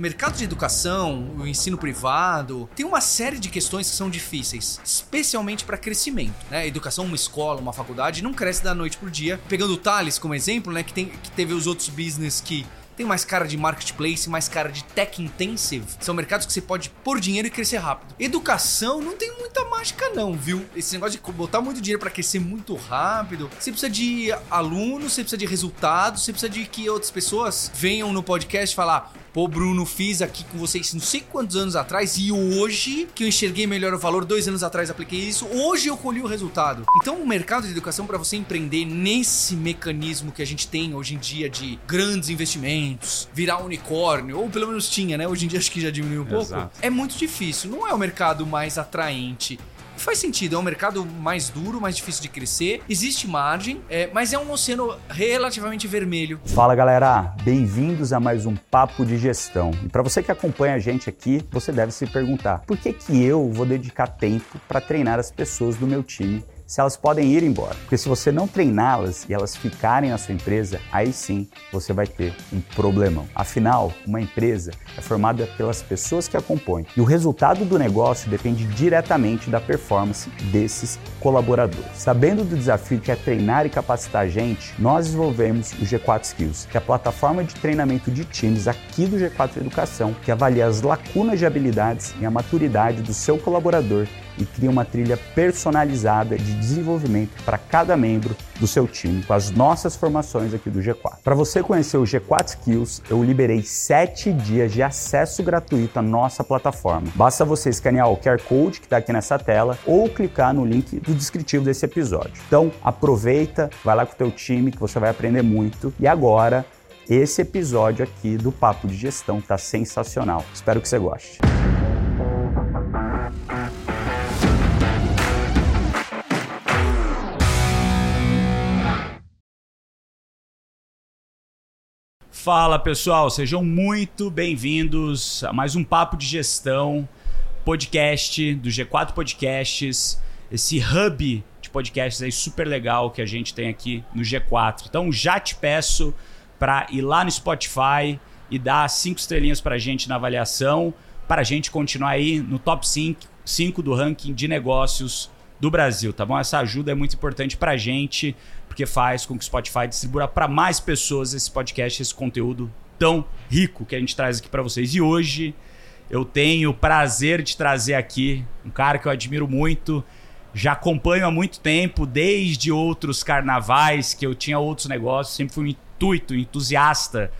o mercado de educação, o ensino privado, tem uma série de questões que são difíceis, especialmente para crescimento, né? Educação, uma escola, uma faculdade, não cresce da noite pro dia. Pegando o Thales como exemplo, né, que, tem, que teve os outros business que tem mais cara de marketplace, mais cara de tech intensive. São mercados que você pode pôr dinheiro e crescer rápido. Educação não tem muita mágica não, viu? Esse negócio de botar muito dinheiro para crescer muito rápido. Você precisa de alunos, você precisa de resultados, você precisa de que outras pessoas venham no podcast falar: Pô, Bruno, fiz aqui com vocês não sei quantos anos atrás e hoje que eu enxerguei melhor o valor, dois anos atrás apliquei isso, hoje eu colhi o resultado. Então, o mercado de educação, para você empreender nesse mecanismo que a gente tem hoje em dia de grandes investimentos, virar unicórnio, ou pelo menos tinha, né? Hoje em dia acho que já diminuiu um pouco. Exato. É muito difícil. Não é o mercado mais atraente faz sentido, é um mercado mais duro, mais difícil de crescer, existe margem, é, mas é um oceano relativamente vermelho. Fala galera, bem-vindos a mais um Papo de Gestão. E para você que acompanha a gente aqui, você deve se perguntar: por que, que eu vou dedicar tempo para treinar as pessoas do meu time se elas podem ir embora. Porque se você não treiná-las e elas ficarem na sua empresa, aí sim você vai ter um problemão. Afinal, uma empresa é formada pelas pessoas que a compõem e o resultado do negócio depende diretamente da performance desses colaboradores. Sabendo do desafio que é treinar e capacitar a gente, nós desenvolvemos o G4 Skills, que é a plataforma de treinamento de times aqui do G4 Educação, que avalia as lacunas de habilidades e a maturidade do seu colaborador e cria uma trilha personalizada de desenvolvimento para cada membro do seu time, com as nossas formações aqui do G4. Para você conhecer o G4 Skills, eu liberei 7 dias de acesso gratuito à nossa plataforma. Basta você escanear o QR Code que está aqui nessa tela ou clicar no link do descritivo desse episódio. Então, aproveita, vai lá com o teu time que você vai aprender muito. E agora, esse episódio aqui do Papo de Gestão está sensacional. Espero que você goste. Fala pessoal, sejam muito bem-vindos a mais um Papo de Gestão, podcast do G4 Podcasts, esse hub de podcasts aí super legal que a gente tem aqui no G4. Então já te peço para ir lá no Spotify e dar cinco estrelinhas para a gente na avaliação, para a gente continuar aí no top 5, 5 do ranking de negócios do Brasil, tá bom? Essa ajuda é muito importante para a gente porque faz com que o Spotify distribua para mais pessoas esse podcast, esse conteúdo tão rico que a gente traz aqui para vocês. E hoje eu tenho o prazer de trazer aqui um cara que eu admiro muito, já acompanho há muito tempo, desde outros carnavais que eu tinha outros negócios, sempre fui um intuito, entusiasta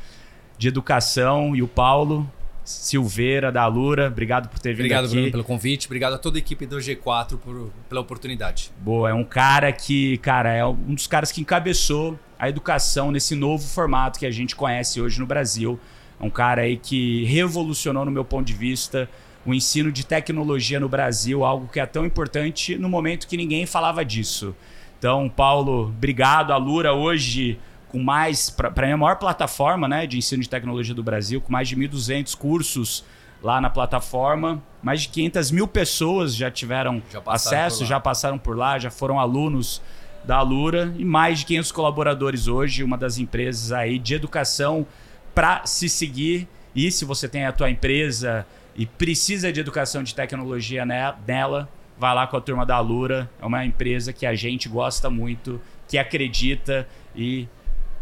de educação e o Paulo Silveira, da Alura. Obrigado por ter vindo obrigado, aqui. Bruno, pelo convite. Obrigado a toda a equipe do G4 por, pela oportunidade. Boa, é um cara que, cara, é um dos caras que encabeçou a educação nesse novo formato que a gente conhece hoje no Brasil. É um cara aí que revolucionou, no meu ponto de vista, o ensino de tecnologia no Brasil, algo que é tão importante no momento que ninguém falava disso. Então, Paulo, obrigado. A Lura hoje com mais, para mim, a maior plataforma né, de ensino de tecnologia do Brasil, com mais de 1.200 cursos lá na plataforma. Mais de 500 mil pessoas já tiveram já acesso, já passaram por lá, já foram alunos da Alura e mais de 500 colaboradores hoje, uma das empresas aí de educação para se seguir. E se você tem a tua empresa e precisa de educação de tecnologia nela, vai lá com a turma da Alura. É uma empresa que a gente gosta muito, que acredita e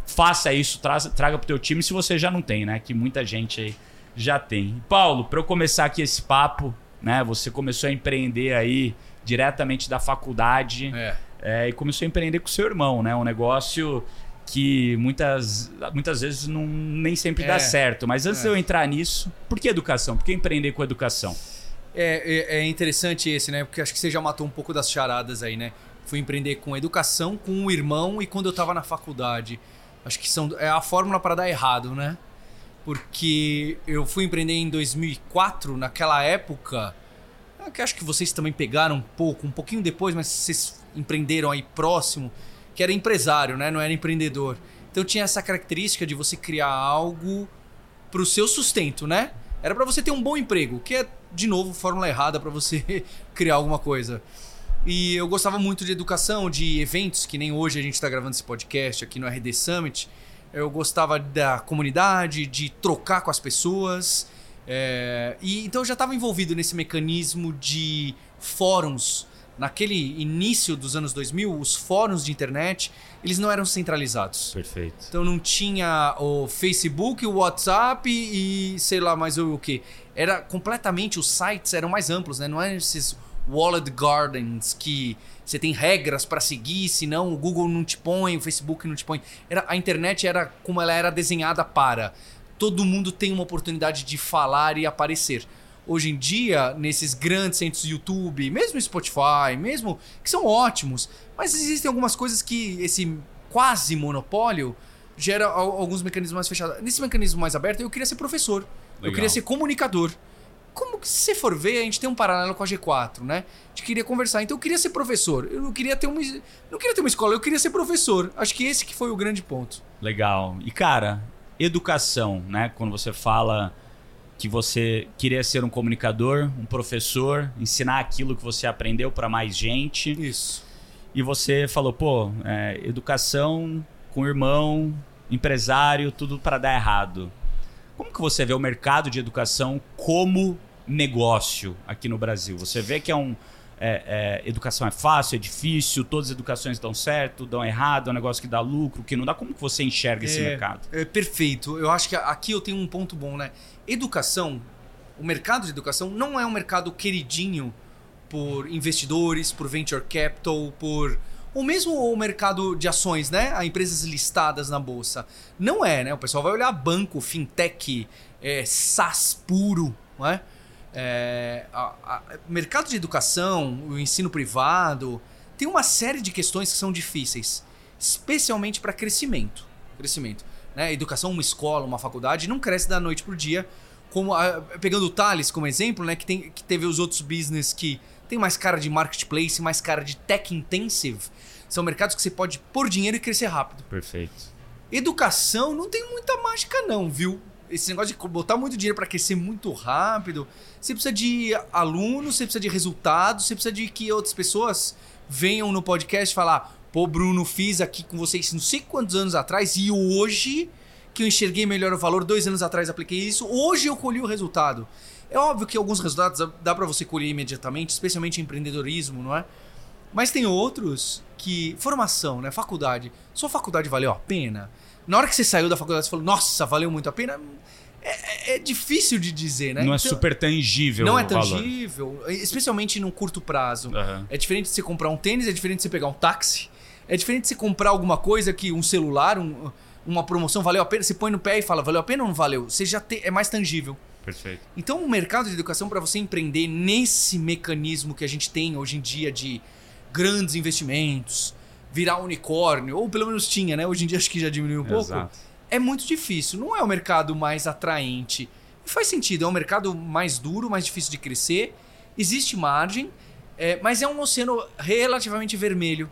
faça isso, traga, traga pro teu time se você já não tem, né? Que muita gente aí já tem. Paulo, para eu começar aqui esse papo, né? Você começou a empreender aí diretamente da faculdade é. É, e começou a empreender com seu irmão, né? Um negócio que muitas, muitas vezes não, nem sempre é. dá certo. Mas antes é. de eu entrar nisso, por que educação? Por que empreender com educação? É, é, é interessante esse, né? Porque acho que você já matou um pouco das charadas aí, né? Fui empreender com educação, com um irmão e quando eu estava na faculdade. Acho que são, é a fórmula para dar errado, né? Porque eu fui empreender em 2004, naquela época, é que acho que vocês também pegaram um pouco, um pouquinho depois, mas vocês empreenderam aí próximo, que era empresário, né? Não era empreendedor. Então tinha essa característica de você criar algo para o seu sustento, né? Era para você ter um bom emprego, que é de novo fórmula errada para você criar alguma coisa. E eu gostava muito de educação, de eventos, que nem hoje a gente está gravando esse podcast aqui no RD Summit. Eu gostava da comunidade, de trocar com as pessoas. É, e então eu já estava envolvido nesse mecanismo de fóruns. Naquele início dos anos 2000, os fóruns de internet, eles não eram centralizados. Perfeito. Então não tinha o Facebook, o WhatsApp e sei lá mais o que. Era completamente, os sites eram mais amplos, né? Não eram esses walled gardens que você tem regras para seguir, senão o Google não te põe, o Facebook não te põe. Era, a internet era como ela era desenhada para. Todo mundo tem uma oportunidade de falar e aparecer. Hoje em dia, nesses grandes centros YouTube, mesmo Spotify, mesmo que são ótimos, mas existem algumas coisas que esse quase monopólio gera alguns mecanismos mais fechados. Nesse mecanismo mais aberto, eu queria ser professor. Legal. Eu queria ser comunicador como que se você for ver, a gente tem um paralelo com a G4, né? A gente queria conversar. Então eu queria ser professor. Eu não queria ter uma, não queria ter uma escola, eu queria ser professor. Acho que esse que foi o grande ponto. Legal. E cara, educação, né? Quando você fala que você queria ser um comunicador, um professor, ensinar aquilo que você aprendeu para mais gente. Isso. E você falou, pô, é, educação com irmão, empresário, tudo para dar errado. Como que você vê o mercado de educação como negócio aqui no Brasil? Você vê que é um. É, é, educação é fácil, é difícil, todas as educações dão certo, dão errado, é um negócio que dá lucro, que não dá. Como que você enxerga esse é, mercado? É perfeito. Eu acho que aqui eu tenho um ponto bom, né? Educação, o mercado de educação não é um mercado queridinho por investidores, por venture capital, por ou mesmo o mercado de ações, né? A empresas listadas na bolsa. Não é, né? O pessoal vai olhar banco, fintech, é, SaaS puro, não é? a, a, mercado de educação, o ensino privado, tem uma série de questões que são difíceis, especialmente para crescimento. Crescimento. Né? Educação, uma escola, uma faculdade, não cresce da noite para o dia. Como a, pegando o Thales como exemplo, né? que, tem, que teve os outros business que tem mais cara de marketplace, mais cara de tech intensive. São mercados que você pode pôr dinheiro e crescer rápido. Perfeito. Educação não tem muita mágica não, viu? Esse negócio de botar muito dinheiro para crescer muito rápido, você precisa de alunos, você precisa de resultados, você precisa de que outras pessoas venham no podcast falar: "Pô, Bruno, fiz aqui com vocês não sei quantos anos atrás e hoje que eu enxerguei melhor o valor, dois anos atrás apliquei isso, hoje eu colhi o resultado". É óbvio que alguns resultados dá para você colher imediatamente, especialmente em empreendedorismo, não é? Mas tem outros que. Formação, né? Faculdade. Sua faculdade valeu a pena? Na hora que você saiu da faculdade, você falou, nossa, valeu muito a pena. É, é, é difícil de dizer, né? Não é então, é super tangível. Não é tangível, valor. especialmente num curto prazo. Uhum. É diferente de você comprar um tênis, é diferente de você pegar um táxi. É diferente de você comprar alguma coisa que um celular, um, uma promoção valeu a pena. Você põe no pé e fala, valeu a pena ou não valeu? Você já te, é mais tangível. Perfeito. Então, o mercado de educação, para você empreender nesse mecanismo que a gente tem hoje em dia de grandes investimentos, virar unicórnio, ou pelo menos tinha, né? Hoje em dia acho que já diminuiu um pouco. Exato. É muito difícil. Não é o mercado mais atraente. E faz sentido, é um mercado mais duro, mais difícil de crescer. Existe margem, é, mas é um oceano relativamente vermelho.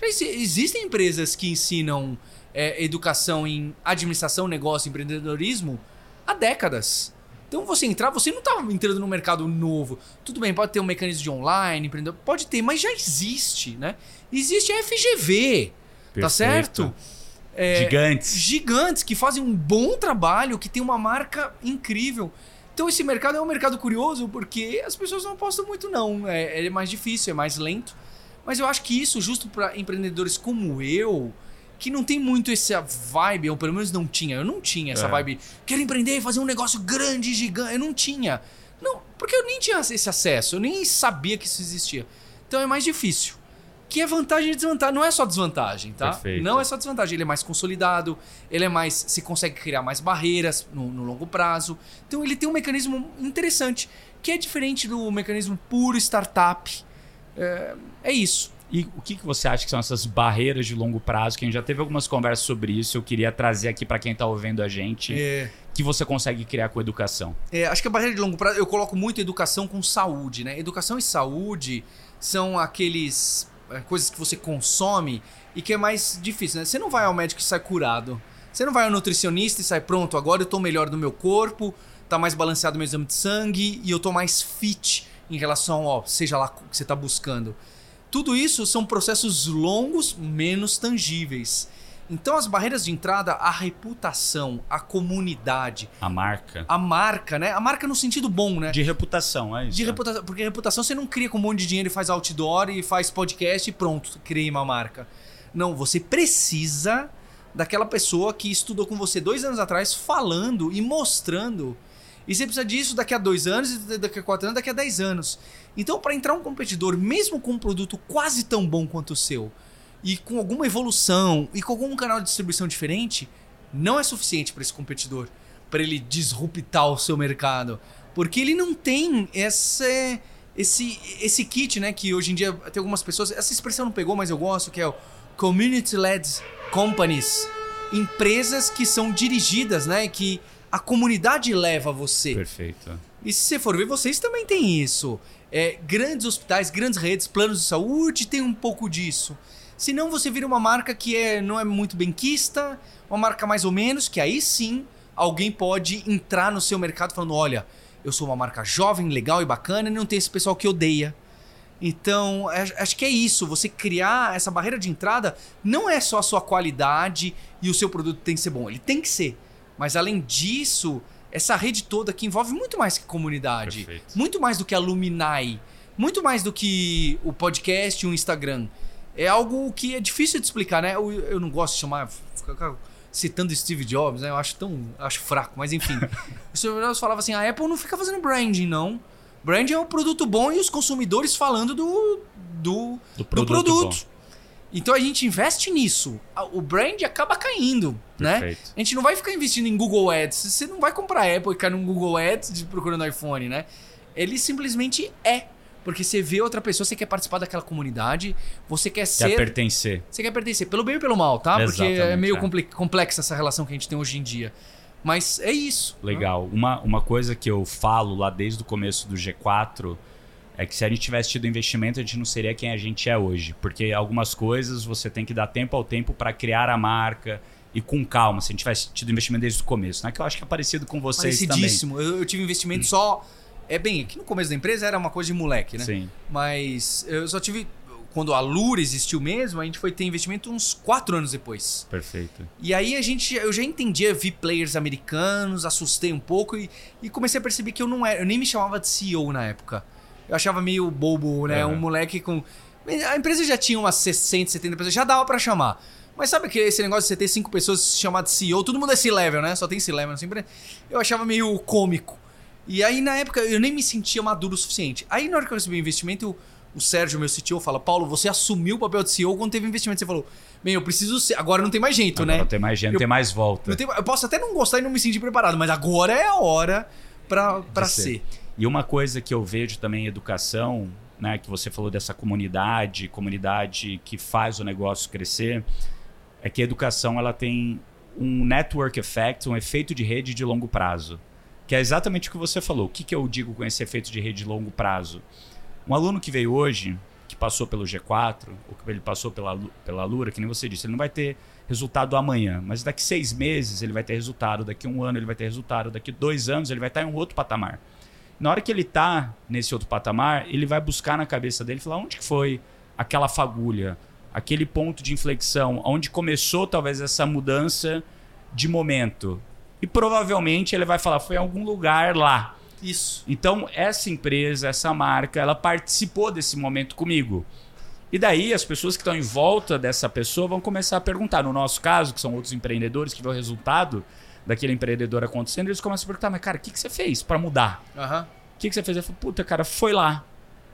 Existem empresas que ensinam é, educação em administração, negócio, empreendedorismo há décadas. Então você entrar, você não está entrando no mercado novo. Tudo bem, pode ter um mecanismo de online, empreendedor, pode ter, mas já existe, né? Existe a FGV, tá Perfeito. tá certo? É, gigantes. Gigantes que fazem um bom trabalho, que tem uma marca incrível. Então esse mercado é um mercado curioso porque as pessoas não apostam muito não. É, é mais difícil, é mais lento. Mas eu acho que isso, justo para empreendedores como eu, que não tem muito essa vibe, ou pelo menos não tinha. Eu não tinha essa é. vibe. Quero empreender, fazer um negócio grande, gigante. Eu não tinha. Não, porque eu nem tinha esse acesso, eu nem sabia que isso existia. Então é mais difícil. Que é vantagem e desvantagem. Não é só desvantagem, tá? Perfeito. Não é só desvantagem. Ele é mais consolidado, ele é mais. Você consegue criar mais barreiras no, no longo prazo. Então ele tem um mecanismo interessante, que é diferente do mecanismo puro startup. É, é isso. E o que, que você acha que são essas barreiras de longo prazo? Que a gente já teve algumas conversas sobre isso. Eu queria trazer aqui para quem está ouvindo a gente. É. Que você consegue criar com educação? É, acho que a barreira de longo prazo, eu coloco muito educação com saúde, né? Educação e saúde são aqueles é, coisas que você consome e que é mais difícil, né? Você não vai ao médico e sai curado. Você não vai ao nutricionista e sai pronto, agora eu tô melhor no meu corpo, tá mais balanceado meu exame de sangue e eu tô mais fit em relação ao, seja lá o que você tá buscando. Tudo isso são processos longos, menos tangíveis. Então as barreiras de entrada, a reputação, a comunidade, A marca. a marca, né? A marca no sentido bom, né? De reputação, é isso. De reputação, porque reputação você não cria com um monte de dinheiro e faz outdoor e faz podcast e pronto, criei uma marca. Não, você precisa daquela pessoa que estudou com você dois anos atrás falando e mostrando. E você precisa disso daqui a dois anos, daqui a quatro anos, daqui a dez anos. Então, para entrar um competidor, mesmo com um produto quase tão bom quanto o seu, e com alguma evolução, e com algum canal de distribuição diferente, não é suficiente para esse competidor, para ele disruptar o seu mercado. Porque ele não tem esse, esse, esse kit, né? Que hoje em dia tem algumas pessoas. Essa expressão não pegou, mas eu gosto, que é o community-led companies. Empresas que são dirigidas, né? Que a comunidade leva você. Perfeito. E se você for ver, vocês também têm isso. É, grandes hospitais, grandes redes, planos de saúde tem um pouco disso. Senão você vira uma marca que é, não é muito benquista, uma marca mais ou menos, que aí sim alguém pode entrar no seu mercado falando: olha, eu sou uma marca jovem, legal e bacana e não tem esse pessoal que odeia. Então, a- acho que é isso. Você criar essa barreira de entrada não é só a sua qualidade e o seu produto tem que ser bom. Ele tem que ser. Mas além disso, essa rede toda que envolve muito mais que comunidade. Perfeito. Muito mais do que alumni. Muito mais do que o podcast e o Instagram. É algo que é difícil de explicar, né? Eu, eu não gosto de chamar. Citando Steve Jobs, né? Eu acho tão. Acho fraco, mas enfim. o Steve Jobs falava assim: a Apple não fica fazendo branding, não. Branding é um produto bom e os consumidores falando do, do, Do do produto produto. bom. Então a gente investe nisso. O brand acaba caindo, né? Perfeito. A gente não vai ficar investindo em Google Ads. Você não vai comprar Apple e cair num Google Ads de procurando iPhone, né? Ele simplesmente é. Porque você vê outra pessoa, você quer participar daquela comunidade, você quer Quer ser. pertencer. Você quer pertencer, pelo bem ou pelo mal, tá? Porque é Exatamente, meio é. comple- complexa essa relação que a gente tem hoje em dia. Mas é isso. Legal. Uma, uma coisa que eu falo lá desde o começo do G4 é que se a gente tivesse tido investimento, a gente não seria quem a gente é hoje. Porque algumas coisas você tem que dar tempo ao tempo para criar a marca e com calma. Se a gente tivesse tido investimento desde o começo, né? Que eu acho que é parecido com vocês também. Parecidíssimo. Eu, eu tive investimento só. É bem, aqui no começo da empresa era uma coisa de moleque, né? Sim. Mas eu só tive. Quando a Lura existiu mesmo, a gente foi ter investimento uns quatro anos depois. Perfeito. E aí a gente. Eu já entendia, vi players americanos, assustei um pouco e, e comecei a perceber que eu não era. Eu nem me chamava de CEO na época. Eu achava meio bobo, né? Aham. Um moleque com. A empresa já tinha umas 60, 70 pessoas, já dava pra chamar. Mas sabe que esse negócio de você ter cinco pessoas se chamar de CEO, todo mundo é C-level, né? Só tem C-level nessa empresa. Eu achava meio cômico. E aí, na época, eu nem me sentia maduro o suficiente. Aí, na hora que eu recebi o investimento, o, o Sérgio, meu CTO, fala: Paulo, você assumiu o papel de CEO quando teve investimento. Você falou: Bem, eu preciso ser. Agora não tem mais jeito, Agora né? Não tem mais gente, Eu- não tem mais volta. Tem- eu posso até não gostar e não me sentir preparado, mas agora é a hora pra, ser. ser. E uma coisa que eu vejo também em educação, né, que você falou dessa comunidade, comunidade que faz o negócio crescer, é que a educação ela tem um network effect, um efeito de rede de longo prazo, que é exatamente o que você falou. O que, que eu digo com esse efeito de rede de longo prazo? Um aluno que veio hoje, que passou pelo G4, ou que ele passou pela, pela Lura, que nem você disse, ele não vai ter resultado amanhã, mas daqui seis meses ele vai ter resultado, daqui um ano ele vai ter resultado, daqui dois anos ele vai estar em um outro patamar. Na hora que ele tá nesse outro patamar, ele vai buscar na cabeça dele falar onde que foi aquela fagulha, aquele ponto de inflexão, onde começou talvez essa mudança de momento. E provavelmente ele vai falar foi em algum lugar lá. Isso. Então, essa empresa, essa marca, ela participou desse momento comigo. E daí, as pessoas que estão em volta dessa pessoa vão começar a perguntar. No nosso caso, que são outros empreendedores que vê o resultado daquele empreendedor acontecendo, eles começam a perguntar: mas cara, o que, que você fez para mudar? O que, que você fez? Eu falo, puta, cara, foi lá.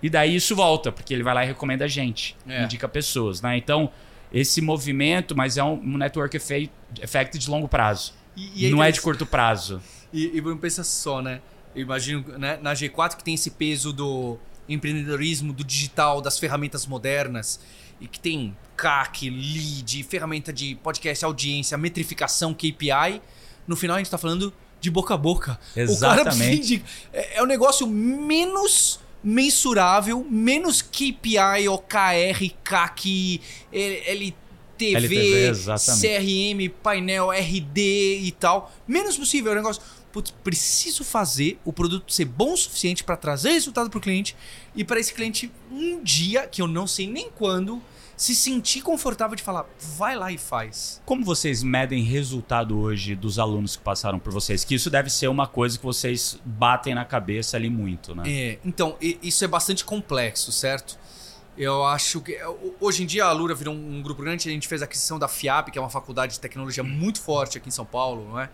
E daí isso volta, porque ele vai lá e recomenda a gente, É. indica pessoas, né? Então, esse movimento, mas é um, um network effect, de longo prazo. E, e não é de curto prazo. E, e Bruno, pensa só, né? Eu imagino né, na G4 que tem esse peso do empreendedorismo, do digital, das ferramentas modernas, e que tem CAC, lead, ferramenta de podcast, audiência, metrificação, KPI. No final a gente tá falando de boca a boca. O cara Exatamente. vende. É, é o negócio menos mensurável, menos KPI, OKR, CAC, LTV, LTV. CRM, painel, RD e tal. Menos possível. É um negócio. Putz, preciso fazer o produto ser bom o suficiente para trazer resultado para o cliente e para esse cliente um dia, que eu não sei nem quando, se sentir confortável de falar, vai lá e faz. Como vocês medem resultado hoje dos alunos que passaram por vocês? Que isso deve ser uma coisa que vocês batem na cabeça ali muito, né? É, então, isso é bastante complexo, certo? Eu acho que. Hoje em dia a Lura virou um grupo grande, a gente fez a aquisição da FIAP, que é uma faculdade de tecnologia muito forte aqui em São Paulo, não é?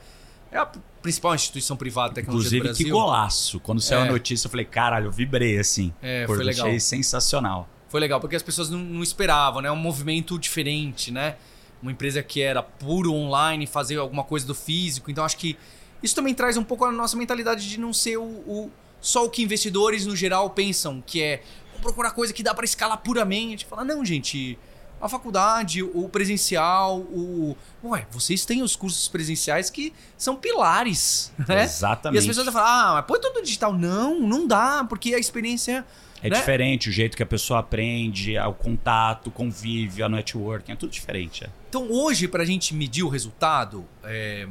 É a principal instituição privada de tecnologia Inclusive, do Brasil. que golaço. Quando saiu é. a notícia, eu falei, caralho, eu vibrei assim. É, foi legal. Achei sensacional. Foi legal, porque as pessoas não, não esperavam, né? Um movimento diferente, né? Uma empresa que era puro online, fazer alguma coisa do físico. Então, acho que isso também traz um pouco a nossa mentalidade de não ser o, o só o que investidores, no geral, pensam, que é procurar coisa que dá para escalar puramente. Fala, não, gente a faculdade, o presencial, o. Ué, vocês têm os cursos presenciais que são pilares, né? Exatamente. E as pessoas falam, ah, mas põe tudo digital. Não, não dá, porque a experiência. É né? diferente o jeito que a pessoa aprende, o contato, o convívio, a networking, é tudo diferente. É. Então, hoje, para a gente medir o resultado, é...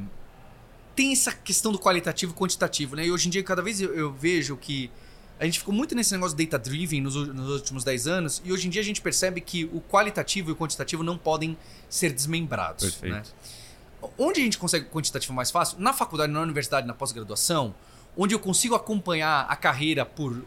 tem essa questão do qualitativo e quantitativo, né? E hoje em dia, cada vez eu, eu vejo que a gente ficou muito nesse negócio data-driven nos, nos, últimos 10 anos, e hoje em dia a gente percebe que o qualitativo e o quantitativo não podem ser desmembrados. Perfeito. Né? Onde a gente consegue o quantitativo mais fácil? Na faculdade, na universidade, na pós-graduação, onde eu consigo acompanhar a carreira por.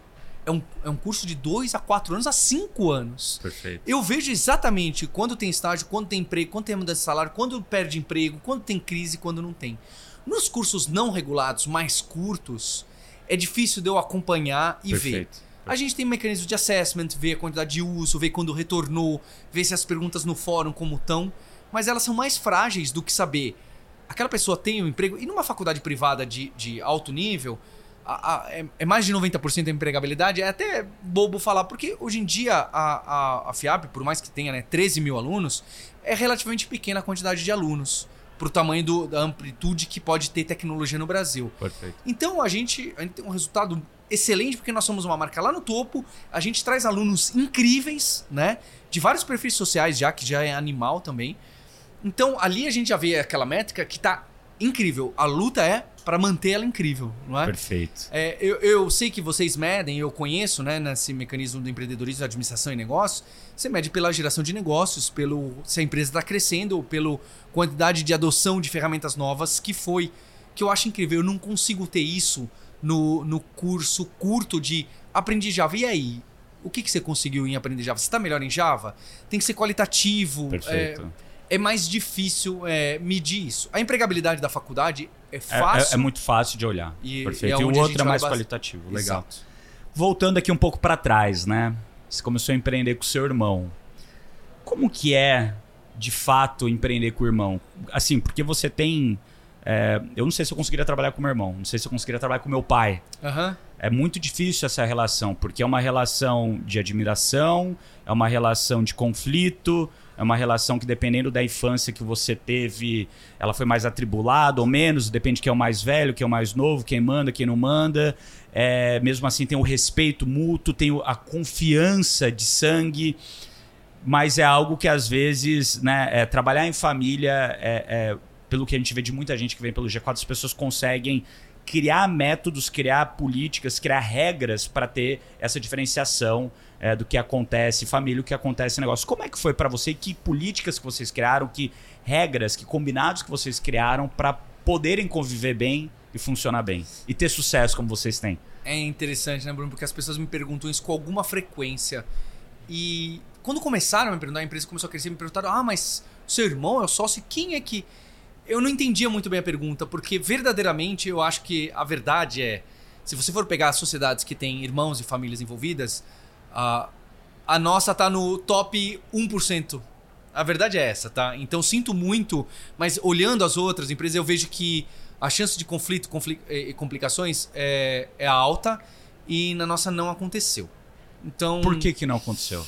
É um, é um curso de 2 a 4 anos a 5 anos. Perfeito. Eu vejo exatamente quando tem estágio, quando tem emprego, quando tem mudança de salário, quando perde emprego, quando tem crise, quando não tem. Nos cursos não regulados, mais curtos, é difícil de eu acompanhar e Perfeito. ver. A gente tem mecanismos de assessment, ver a quantidade de uso, ver quando retornou, ver se as perguntas no fórum como estão, mas elas são mais frágeis do que saber. Aquela pessoa tem um emprego, e numa faculdade privada de, de alto nível, a, a, é, é, mais de 90% da empregabilidade, é até bobo falar, porque hoje em dia a, a, a FIAP, por mais que tenha né, 13 mil alunos, é relativamente pequena a quantidade de alunos pro tamanho do, da amplitude que pode ter tecnologia no Brasil. Perfeito. Então a gente, a gente tem um resultado excelente porque nós somos uma marca lá no topo, a gente traz alunos incríveis, né? De vários perfis sociais já, que já é animal também. Então ali a gente já vê aquela métrica que tá incrível. A luta é para manter ela incrível, não é? Perfeito. É, eu, eu sei que vocês medem, eu conheço, né, nesse mecanismo do empreendedorismo, administração e negócio, você mede pela geração de negócios, pelo se a empresa está crescendo, pela quantidade de adoção de ferramentas novas que foi, que eu acho incrível. Eu não consigo ter isso no, no curso curto de aprendi Java. E aí? O que, que você conseguiu em aprender Java? Você está melhor em Java? Tem que ser qualitativo. Perfeito. É, é mais difícil é, medir isso. A empregabilidade da faculdade é fácil. É, é, é muito fácil de olhar. E, Perfeito. E, é e o outro é mais qualitativo. Legal. Exato. Voltando aqui um pouco para trás, né? Você começou a empreender com seu irmão. Como que é, de fato, empreender com o irmão? Assim, porque você tem... É, eu não sei se eu conseguiria trabalhar com meu irmão. Não sei se eu conseguiria trabalhar com meu pai. Uhum. É muito difícil essa relação, porque é uma relação de admiração, é uma relação de conflito, é uma relação que, dependendo da infância que você teve, ela foi mais atribulada ou menos, depende de quem é o mais velho, quem é o mais novo, quem manda, quem não manda. É, mesmo assim, tem o respeito mútuo, tem a confiança de sangue, mas é algo que às vezes, né, é, trabalhar em família, é, é, pelo que a gente vê de muita gente que vem pelo G4, as pessoas conseguem criar métodos, criar políticas, criar regras para ter essa diferenciação é, do que acontece família, o que acontece negócio. Como é que foi para você? Que políticas que vocês criaram? Que regras, que combinados que vocês criaram para poderem conviver bem e funcionar bem e ter sucesso como vocês têm? É interessante, né, Bruno? Porque as pessoas me perguntam isso com alguma frequência. E quando começaram a me perguntar, a empresa começou a crescer, me perguntaram: ah, mas seu irmão é o sócio? Quem é que. Eu não entendia muito bem a pergunta, porque verdadeiramente eu acho que a verdade é: se você for pegar as sociedades que têm irmãos e famílias envolvidas, a, a nossa tá no top 1%. A verdade é essa, tá? Então sinto muito, mas olhando as outras empresas, eu vejo que a chance de conflito e complicações é, é alta e na nossa não aconteceu. Então. Por que, que não aconteceu?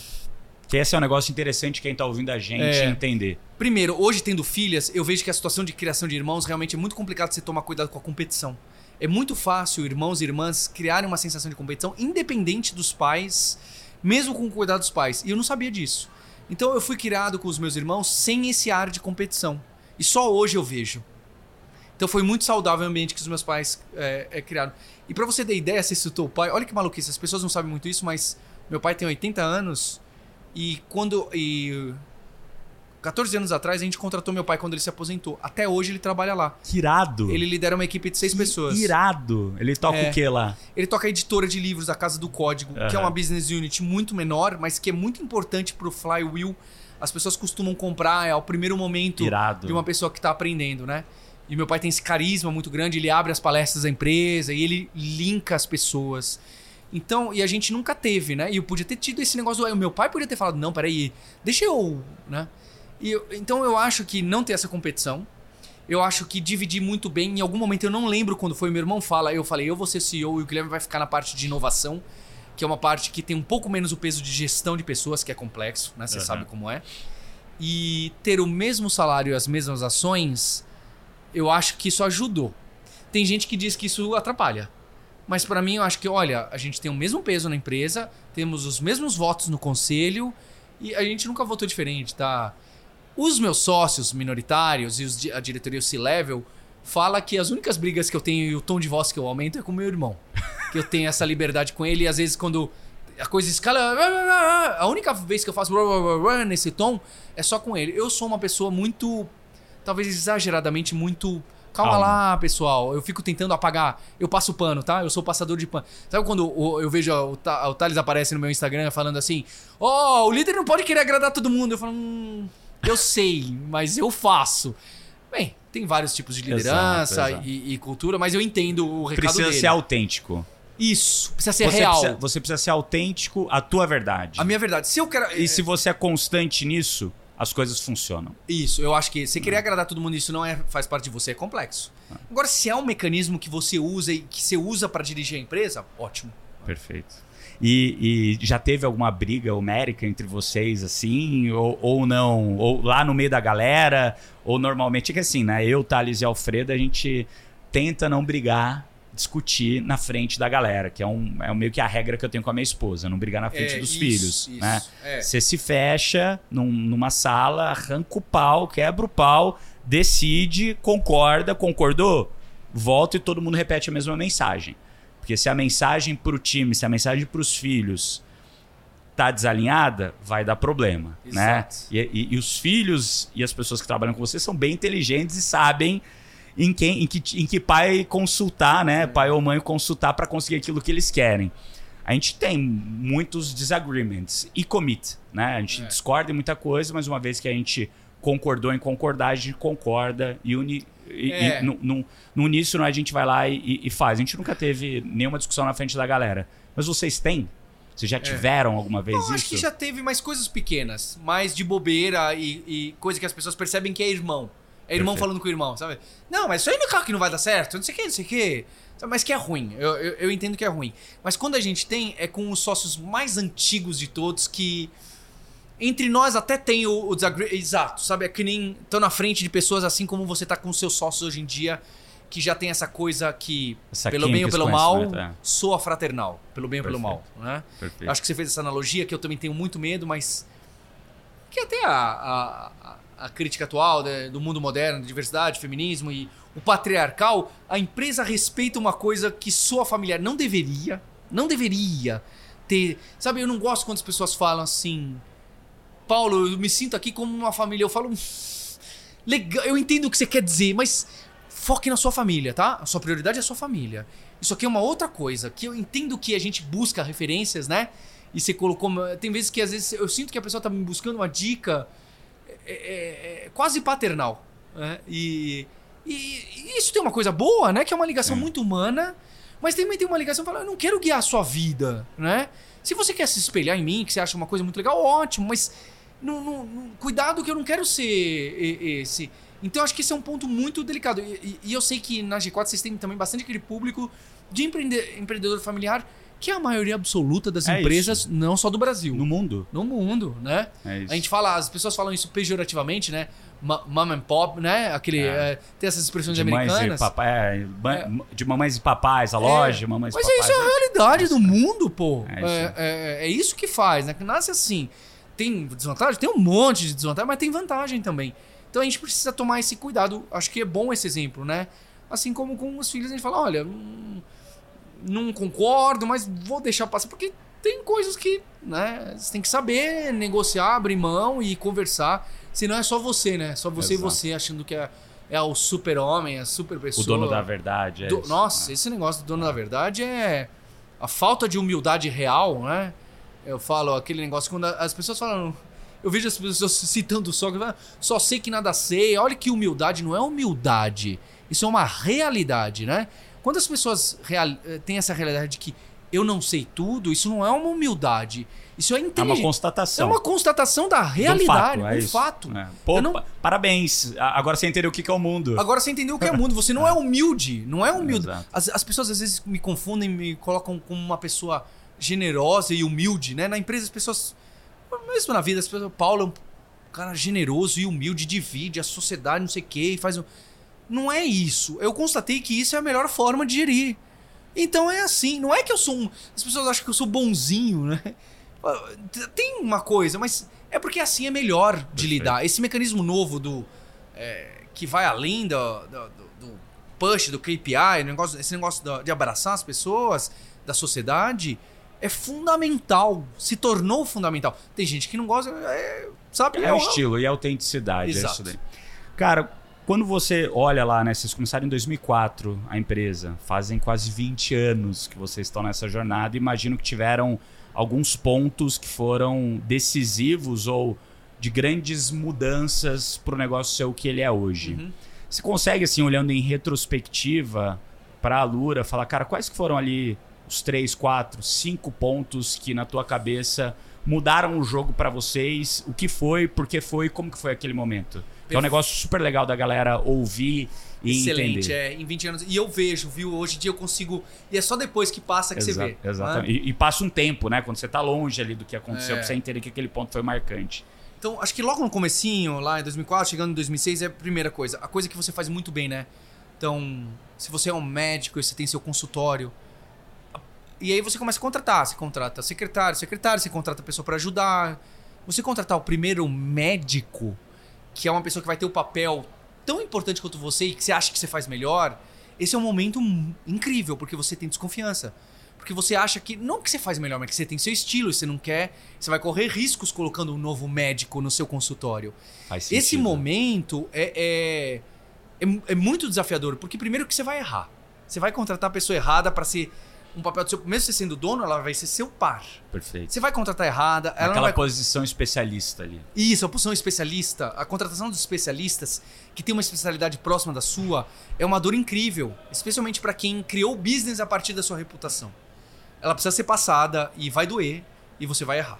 Que esse é um negócio interessante quem está ouvindo a gente é. entender. Primeiro, hoje tendo filhas, eu vejo que a situação de criação de irmãos realmente é muito complicado você tomar cuidado com a competição. É muito fácil irmãos e irmãs criarem uma sensação de competição independente dos pais, mesmo com o cuidado dos pais. E eu não sabia disso. Então eu fui criado com os meus irmãos sem esse ar de competição. E só hoje eu vejo. Então foi muito saudável o ambiente que os meus pais é, é, criaram. E para você ter ideia, você citou o pai, olha que maluquice, as pessoas não sabem muito isso, mas meu pai tem 80 anos E quando. E 14 anos atrás, a gente contratou meu pai quando ele se aposentou. Até hoje ele trabalha lá. Que irado. Ele lidera uma equipe de seis pessoas. Irado. Ele toca É. o que lá? Ele toca a editora de livros da Casa do Código, que é uma business unit muito menor, mas que é muito importante pro Flywheel. As pessoas costumam comprar, é o primeiro momento Irado. de uma pessoa que tá aprendendo, né? E meu pai tem esse carisma muito grande, ele abre as palestras da empresa e ele linka as pessoas. Então, e a gente nunca teve, né? E eu podia ter tido esse negócio, o meu pai podia ter falado, não, peraí, deixa eu, né? E eu- então eu acho que não ter essa competição, eu acho que dividir muito bem. Em algum momento eu não lembro quando foi, meu irmão fala, eu falei, eu vou ser CEO e o Guilherme vai ficar na parte de inovação, que é uma parte que tem um pouco menos o peso de gestão de pessoas, que é complexo, né? Você Aham. sabe como é. E ter o mesmo salário e as mesmas ações, eu acho que isso ajudou. Tem gente que diz que isso atrapalha. Mas pra mim eu acho que, olha, a gente tem o mesmo peso na empresa, temos os mesmos votos no conselho e a gente nunca votou diferente, tá? Os meus sócios minoritários e os a diretoria o C-Level fala que as únicas brigas que eu tenho e o tom de voz que eu aumento é com meu irmão. Que eu tenho essa liberdade com ele e às vezes quando a coisa escala, a única vez que eu faço nesse tom é só com ele. Eu sou uma pessoa muito talvez exageradamente muito Calma Calma. lá, pessoal. Eu fico tentando apagar. Eu passo pano, tá? Eu sou passador de pano. Sabe quando eu vejo o, o Thales aparece no meu Instagram falando assim: Ó, o líder não pode querer agradar todo mundo. Eu falo, hum, eu sei, mas eu faço. Bem, tem vários tipos de liderança Exato, exato. E, e cultura, mas eu entendo o recado Precisa dele. ser autêntico. Isso, precisa ser você, real. Precisa, você precisa ser autêntico à tua verdade. A minha verdade. Se eu quero. E se você é constante nisso, as coisas funcionam. Isso, eu acho que você querer agradar todo mundo, isso não é, faz parte de você, é complexo. Agora, se é um mecanismo que você usa e que você usa pra dirigir a empresa, ótimo. Perfeito. E, e já teve alguma briga homérica entre vocês, assim, ou, ou não? Ou lá no meio da galera? Ou normalmente é que assim, né? Eu, Thales e Alfredo, a gente tenta não brigar, discutir na frente da galera, que é, um, é meio que a regra que eu tenho com a minha esposa, não brigar na frente É, dos isso, filhos. isso, né? é. Você se fecha num- numa sala, arranca o pau, quebra o pau, decide, concorda, concordou? Volta e todo mundo repete a mesma mensagem. Porque se a mensagem pro time, se a mensagem pros filhos tá desalinhada, vai dar problema, né? Exato. E, e- e os filhos e as pessoas que trabalham com você são bem inteligentes e sabem em quem, em que, em que pai consultar, né? Pai ou mãe consultar para conseguir aquilo que eles querem. A gente tem muitos disagreements e commit, né? A gente É. discorda em muita coisa, mas uma vez que a gente concordou em concordar, a gente concorda e une. E, É. e no, no, no uníssono a gente vai lá e- e, faz. A gente nunca teve nenhuma discussão na frente da galera. Mas vocês têm? Vocês já tiveram alguma vez Eu isso? acho que já teve mais coisas pequenas, mais de bobeira e, e coisa que as pessoas percebem que é irmão. É irmão Perfeito. falando com o irmão, sabe? Não, mas isso aí no carro que não vai dar certo, não sei o que, não sei o que. Mas que é ruim, eu, eu, eu entendo que é ruim. Mas quando a gente tem, é com os sócios mais antigos de todos que. Entre nós até tem o, o desagre... Exato, sabe? É que nem. Estão na frente de pessoas assim como você tá com seus sócios hoje em dia, que já tem essa coisa que, Essa pelo bem ou pelo mal, é. soa fraternal. Pelo bem ou pelo mal, né? Perfeito. Acho que você fez essa analogia que eu também tenho muito medo, mas. Que até a, a, a- a crítica atual né, do mundo moderno, diversidade, feminismo e o patriarcal, a empresa respeita uma coisa que soa familiar. Não deveria, não deveria ter. Sabe, eu não gosto quando as pessoas falam assim. Paulo, eu me sinto aqui como uma família. Eu falo. "Hum, Legal, eu entendo o que você quer dizer, mas foque na sua família, tá? A sua prioridade é a sua família. Isso aqui é uma outra coisa, que eu entendo que a gente busca referências, né? E você colocou. Tem vezes que às vezes eu sinto que a pessoa tá me buscando uma dica é, é- é quase paternal. Né? E, e- e isso tem uma coisa boa, né? Que é uma ligação muito humana, mas também tem uma ligação que fala, eu não quero guiar a sua vida, né? Se você quer se espelhar em mim, que você acha uma coisa muito legal, ótimo, mas não- não- não- cuidado que eu não quero ser e- esse. Então acho que esse é um ponto muito delicado. E, e- e eu sei que na G4 vocês têm também bastante aquele público de empreende- empreendedor familiar, que é a maioria absoluta das É empresas, não só do Brasil. No mundo. No mundo, né? É isso. A gente fala, as pessoas falam isso pejorativamente, né? Mom and pop, né? Aquele, É. é, tem essas expressões de e americanas. papai, é, ba- de mamães e papais, a loja, mamães e Mas papais. isso é a realidade do mundo, pô. É É, isso. é- é isso que faz, né? Que nasce assim. Tem desvantagem? Tem um monte de desvantagem, mas tem vantagem também. Então a gente precisa tomar esse cuidado. Acho que é bom esse exemplo, né? Assim como com os filhos, a gente fala: olha, não concordo, mas vou deixar passar. Porque tem coisas que, né, você tem que saber negociar, abrir mão e conversar. Senão é só você, né? Só você Exato. e você achando que é, é o super-homem, a super pessoa. O dono da verdade. É Do- isso. nossa, esse negócio do dono da verdade é a falta de humildade real, né? Eu falo aquele negócio quando as pessoas falam. Eu vejo as pessoas citando só, só sei que nada sei. Olha que humildade não é humildade. Isso é uma realidade, né? Quando as pessoas real, eh, têm essa realidade de que eu não sei tudo, isso não é uma humildade. Isso é É uma inteligência. É constatação. uma constatação da De um realidade, fato, um é isso. fato. É. Pô, não- pa- parabéns. Agora você entendeu o que é o mundo. Agora você entendeu o que é mundo. Você não é humilde. Não é humilde. As, as pessoas às vezes me confundem, me colocam como uma pessoa generosa e humilde, né? Na empresa as pessoas. Mesmo na vida, as pessoas. Paulo é um cara generoso e humilde, divide a sociedade, não sei o quê, e faz um. Não é isso. Eu constatei que isso é a melhor forma de gerir. Então é assim. Não é que eu sou um. As pessoas acham que eu sou bonzinho, né? Tem uma coisa, mas é porque assim é melhor de Perfeito. lidar. Esse mecanismo novo do. é, que vai além do, do, do- push, do KPI, o negócio, esse negócio de abraçar as pessoas, da sociedade, é fundamental. Se tornou fundamental. Tem gente que não gosta, é, sabe? É o estilo e a autenticidade. É Exato. isso daí. Cara, quando você olha lá, né? Vocês começaram em 2004 a empresa. Fazem quase 20 anos que vocês estão nessa jornada. Imagino que tiveram alguns pontos que foram decisivos ou de grandes mudanças para o negócio ser o que ele é hoje. Uhum. Você consegue, assim, olhando em retrospectiva para a Lura, falar, cara, quais que foram ali os três, quatro, cinco pontos que na tua cabeça mudaram o jogo para vocês? O que foi, por que foi, como que foi aquele momento? É um negócio super legal da galera ouvir e Excelente, entender. é, em 20 anos. E eu vejo, viu? Hoje em dia eu consigo. E é só depois que passa que Exa- você vê. Exatamente. né? E, e passa um tempo, né? Quando você tá longe ali do que aconteceu, É. pra você entender que aquele ponto foi marcante. Então, acho que logo no comecinho, lá em 2004, chegando em 2006, é a primeira coisa. A coisa que você faz muito bem, né? Então, se você é um médico e você tem seu consultório, e aí você começa a contratar. Você contrata secretário, secretário, você contrata pessoa para ajudar. Você contratar o primeiro médico, que é uma pessoa que vai ter o papel tão importante quanto você e que você acha que você faz melhor, esse é um momento incrível, porque você tem desconfiança. Porque você acha que, não que você faz melhor, mas que você tem seu estilo e você não quer. Você vai correr riscos colocando um novo médico no seu consultório. Faz Esse sentido. momento é, é, é, é muito desafiador, porque primeiro que você vai errar. Você vai contratar a pessoa errada para ser um papel do seu. Mesmo você sendo dono, ela vai ser seu par. Perfeito. Você vai contratar errada, ela Aquela vai. posição especialista ali. Isso, a posição especialista, a contratação dos especialistas que tem uma especialidade próxima da sua é uma dor incrível, especialmente para quem criou o business a partir da sua reputação. Ela precisa ser passada e vai doer e você vai errar.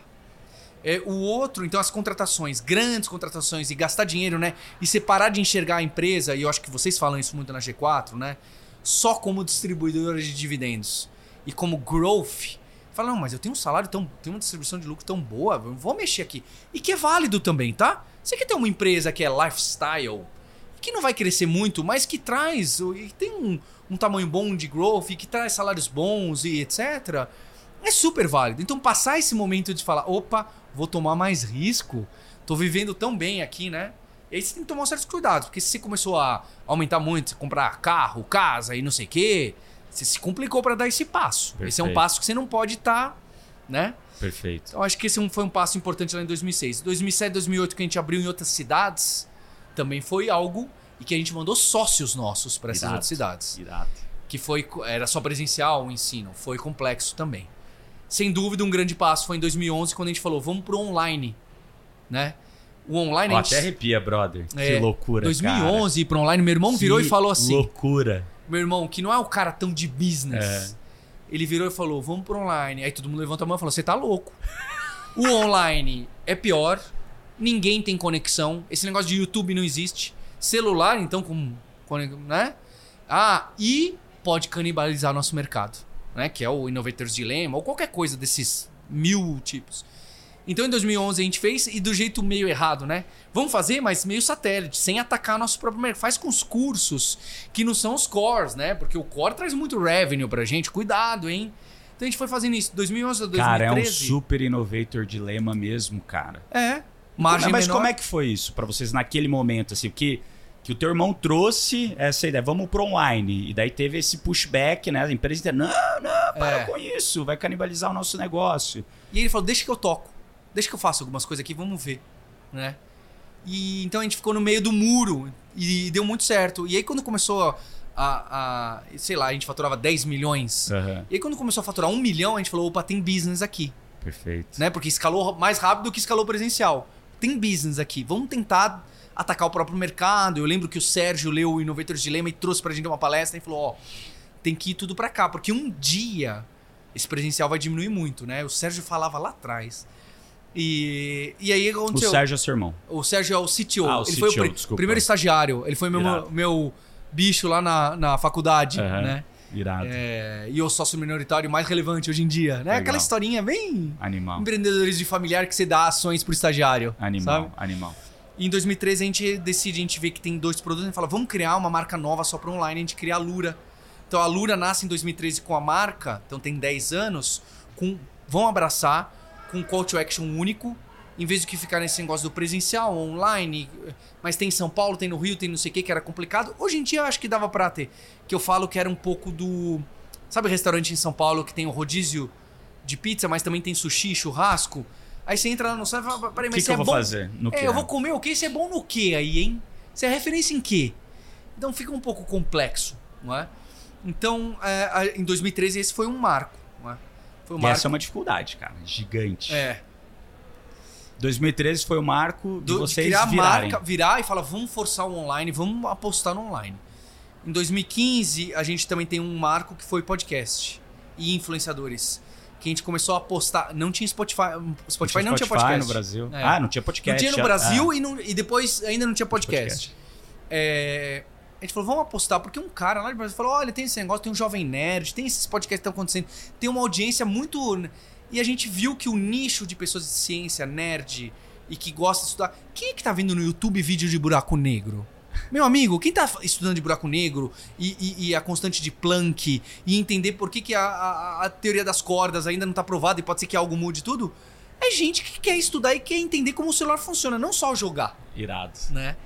É, o outro, então, as contratações, grandes contratações e gastar dinheiro, né? E separar de enxergar a empresa, e eu acho que vocês falam isso muito na G4, né? Só como distribuidora de dividendos e como growth. Fala, não, mas eu tenho um salário tão. tenho uma distribuição de lucro tão boa, vou mexer aqui. E que é válido também, tá? Você quer ter uma empresa que é lifestyle, que não vai crescer muito, mas que traz, e tem um, um tamanho bom de growth, e que traz salários bons e etc. É super válido. Então, passar esse momento de falar, opa, vou tomar mais risco, tô vivendo tão bem aqui, né? E aí você tem que tomar certos cuidados, porque se você começou a aumentar muito, comprar carro, casa e não sei o quê, você se complicou para dar esse passo. Esse é um Perfeito. passo que você não pode estar, né? Perfeito. Então acho que esse um- foi um passo importante lá em 2006. 2007, 2008 que a gente abriu em outras cidades, também foi algo e que a gente mandou sócios nossos para essas outras cidades, Irado. que foi era só presencial o ensino, foi complexo também. Sem dúvida um grande passo foi em 2011 quando a gente falou, vamos pro online, né? O online a gente até arrepia, brother. É, que loucura, 2011 ir pro online, meu irmão virou Que e falou assim: loucura. Meu irmão, que não é o cara tão de business. É. Ele virou e falou: vamos pro online. Aí todo mundo levanta a mão e falou: você tá louco. o online é pior, ninguém tem conexão. Esse negócio de YouTube não existe. Celular, então, com. né? Ah, e pode canibalizar nosso mercado, né? Que é o Innovators Dilemma, ou qualquer coisa desses mil tipos. Então em 2011 a gente fez e do jeito meio errado, né? Vamos fazer, mas meio satélite, sem atacar nosso próprio mercado. Faz com os cursos que não são os cores, né? Porque o core traz muito revenue pra gente. Cuidado, hein? Então a gente foi fazendo isso 2011 a 2013. Cara, é um super innovator dilema mesmo, cara. É. Margem mas menor. como é que foi isso pra vocês naquele momento, assim? Porque que o teu irmão trouxe essa ideia, vamos pro online. E daí teve esse pushback, né? A empresa inteira, não, não, para É. com isso, vai canibalizar o nosso negócio. E ele falou: deixa que eu toco, deixa que eu faço algumas coisas aqui, vamos ver, né? E então a gente ficou no meio do muro e deu muito certo. E aí quando começou a, a sei lá, a gente faturava 10 milhões. Aham, E aí quando começou a faturar um milhão, a gente falou: opa, tem business aqui, Perfeito. né? Porque escalou mais rápido do que escalou presencial. Tem business aqui, vamos tentar atacar o próprio mercado. Eu lembro que o Sérgio leu o Innovators Dilemma e trouxe pra gente uma palestra e falou: ó, tem que ir tudo pra cá, porque um dia esse presencial vai diminuir muito, né? O Sérgio falava lá atrás. E, e aí O aconteceu. Sérgio é seu irmão. O Sérgio é o CTO. Ah, o ele foi o CTO, desculpa. primeiro estagiário. Ele foi meu, Irado. meu bicho lá na, na faculdade, Aham, né? Irado. É, e o sócio minoritário mais relevante hoje em dia, né? Legal. Aquela historinha bem Animal. empreendedores de familiar que você dá ações pro estagiário. Animal, Sabe? animal. E em 2013 a gente decide, a gente vê que tem dois produtos, a gente fala, vamos criar uma marca nova só para online, a gente cria a Lura. Então a Lura nasce em 2013 com a marca, então tem 10 anos, com vão abraçar com um call to action único, em vez de que ficar nesse negócio do presencial, online, mas tem em São Paulo, tem no Rio, tem não sei o que, que era complicado. Hoje em dia eu acho que dava pra ter, que eu falo que era um pouco do... Sabe restaurante em São Paulo que tem o rodízio de pizza, mas também tem sushi, churrasco? Aí você entra lá no site e fala, peraí, mas que, que você eu é vou bom... fazer? No É, que? eu vou comer o quê? Isso é bom no quê aí, hein? Você é referência em quê? Então fica um pouco complexo, não é? Então, é, em 2013 esse foi um marco, não é? Foi um E marco. essa é uma dificuldade, cara. Gigante. É, 2013 foi o marco de do, de vocês criar a virarem. marca, virar e falar, vamos forçar o online, vamos apostar no online. Em 2015, a gente também tem um marco que foi podcast e influenciadores. Que a gente começou a apostar. Não tinha Spotify. Spotify não tinha podcast. no Brasil. É. Ah, não tinha Não podcast. tinha no Brasil ah, e, não- e depois ainda não tinha podcast. É, a gente falou, vamos apostar, porque um cara lá de Brasil falou: olha, tem esse negócio, tem um jovem nerd, tem esses podcasts que estão acontecendo, tem uma audiência muito. E a gente viu que o nicho de pessoas de ciência, nerd e que gosta de estudar. Quem é que tá vendo no YouTube vídeo de buraco negro? Meu amigo, quem tá estudando de buraco negro e, e- e a constante de Planck e entender por que, que a, a- a teoria das cordas ainda não tá provada e pode ser que algo mude tudo, é gente que quer estudar e quer entender como o celular funciona, não só jogar Irado. né?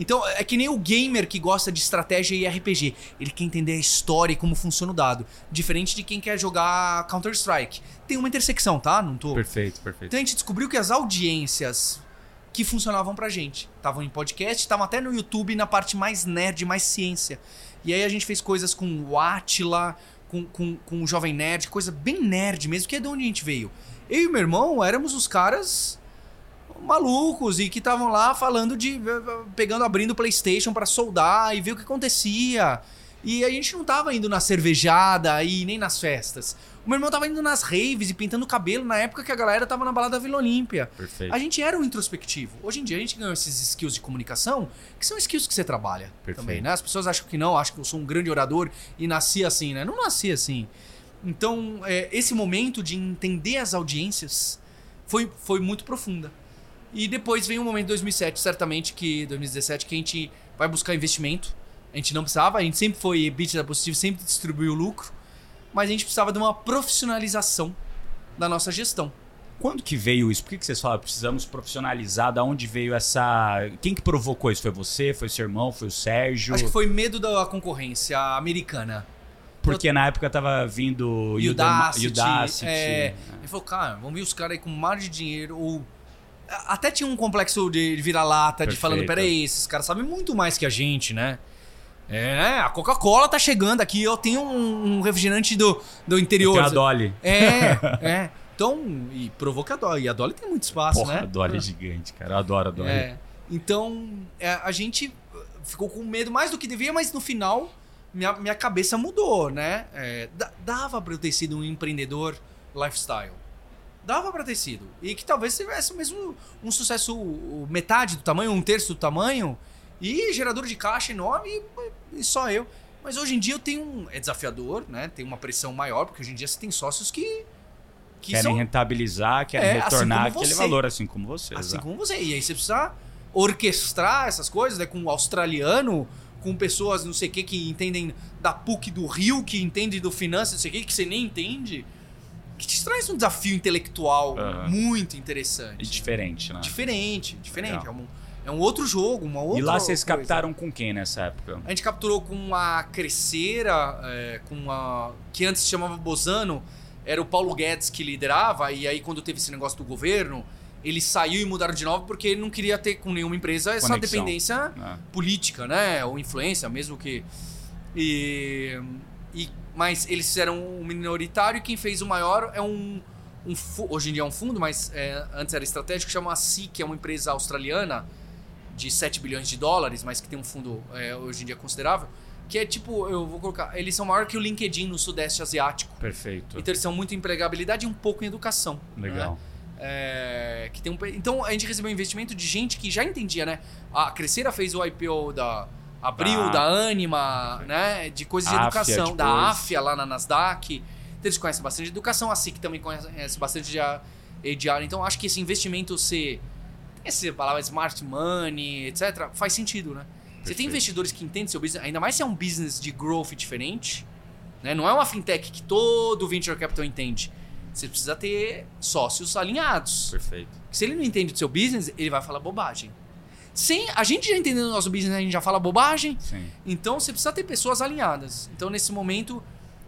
Então, é que nem o gamer que gosta de estratégia e RPG. Ele quer entender a história e como funciona o dado. Diferente de quem quer jogar Counter-Strike. Tem uma intersecção, tá? Não tô. Perfeito, perfeito. Então a gente descobriu que as audiências que funcionavam pra gente estavam em podcast, estavam até no YouTube na parte mais nerd, mais ciência. E aí a gente fez coisas com o Atila, com, com, com o Jovem Nerd, coisa bem nerd mesmo, que é de onde a gente veio. Eu e meu irmão éramos os caras malucos e que estavam lá falando de. pegando, abrindo o PlayStation pra soldar e ver o que acontecia. E a gente não tava indo na cervejada e nem nas festas. O meu irmão tava indo nas raves e pintando o cabelo na época que a galera tava na balada Vila Olímpia. Perfeito. A gente era um introspectivo. Hoje em dia a gente ganhou esses skills de comunicação, que são skills que você trabalha Perfeito. também, né? As pessoas acham que não, acham que eu sou um grande orador e nasci assim, né? Não nasci assim. Então, é, esse momento de entender as audiências foi, foi muito profunda. E depois vem um momento em 2007, certamente, que 2017, que a gente vai buscar investimento. A gente não precisava, a gente sempre foi EBITDA positivo, sempre distribuiu lucro, mas a gente precisava de uma profissionalização da nossa gestão. Quando que veio isso? Por que, que vocês falam? Precisamos profissionalizar. Da onde veio essa. Quem que provocou isso? Foi você? Foi seu irmão? Foi o Sérgio? Acho que foi medo da concorrência americana. Porque na época tava vindo o Udacity. Udacity. É, ele falou, cara, vamos ver os caras aí com mais de dinheiro. Ou... Até tinha um complexo de vira-lata, de falando, peraí, esses caras sabem muito mais que a gente, né? É, a Coca-Cola tá chegando aqui, eu tenho um, um refrigerante do, do interior. Tem a Dolly. É, é. Então, e provou que a Dolly. E a Dolly tem muito espaço, Porra, né? a Dolly é gigante, cara. Eu adoro a Dolly. É. Então, é, a gente ficou com medo mais do que devia, mas no final, minha, minha cabeça mudou, né? É, da- dava pra eu ter sido um empreendedor lifestyle. Dava pra ter sido. E que talvez tivesse mesmo um sucesso metade do tamanho, um terço do tamanho, e gerador de caixa enorme, e, só eu. Mas hoje em dia eu tenho um. É desafiador, né? Tem uma pressão maior, porque hoje em dia você tem sócios que. que Querem são rentabilizar, querem É, assim retornar como aquele valor, assim como você. Assim exato. como você. E aí você precisa orquestrar essas coisas, né? Com o australiano, com pessoas não sei o que que entendem da PUC do Rio, que entendem do finanças, não sei o que, que você nem entende. Que te traz um desafio intelectual muito E interessante. diferente, né? Diferente, diferente. Legal. É, um- É um outro jogo, uma outra E lá vocês coisa. captaram com quem nessa época? A gente capturou com a Crescera, é, com a. que antes se chamava Bozano, era o Paulo Guedes que liderava, e aí quando teve esse negócio do governo, ele saiu e mudaram de novo porque ele não queria ter com nenhuma empresa essa Conexão. dependência Ah, política, né? Ou influência, mesmo que. E, e- mas eles fizeram um minoritário e quem fez o maior é um. um hoje em dia é um fundo, mas é, antes era estratégico, que chama a SI, que é uma empresa australiana de 7 bilhões de dólares, mas que tem um fundo é, hoje em dia considerável. Que é tipo, eu vou colocar, eles são maior que o LinkedIn no Sudeste Asiático. perfeito. Então eles são muito em empregabilidade e um pouco em educação. Legal. né? É, que tem um, então a gente recebeu investimento de gente que já entendia, né? A Crescera fez o IPO da Abril, Da- da Anima, né? De coisas de educação, da depois. AFIA lá na Nasdaq. Então eles conhecem bastante de educação, a SIC também conhece bastante de a- de área. Então acho que esse investimento ser. Essa palavra smart money, etc., faz sentido, né? Você tem Perfeito. investidores que entendem seu business, ainda mais se é um business de growth diferente, né? Não é uma fintech que todo venture capital entende. Você precisa ter sócios alinhados. Perfeito. Se ele não entende do seu business, ele vai falar bobagem. Sem a gente já entendendo o nosso business, a gente já fala bobagem. Sim. Então você precisa ter pessoas alinhadas. Então nesse momento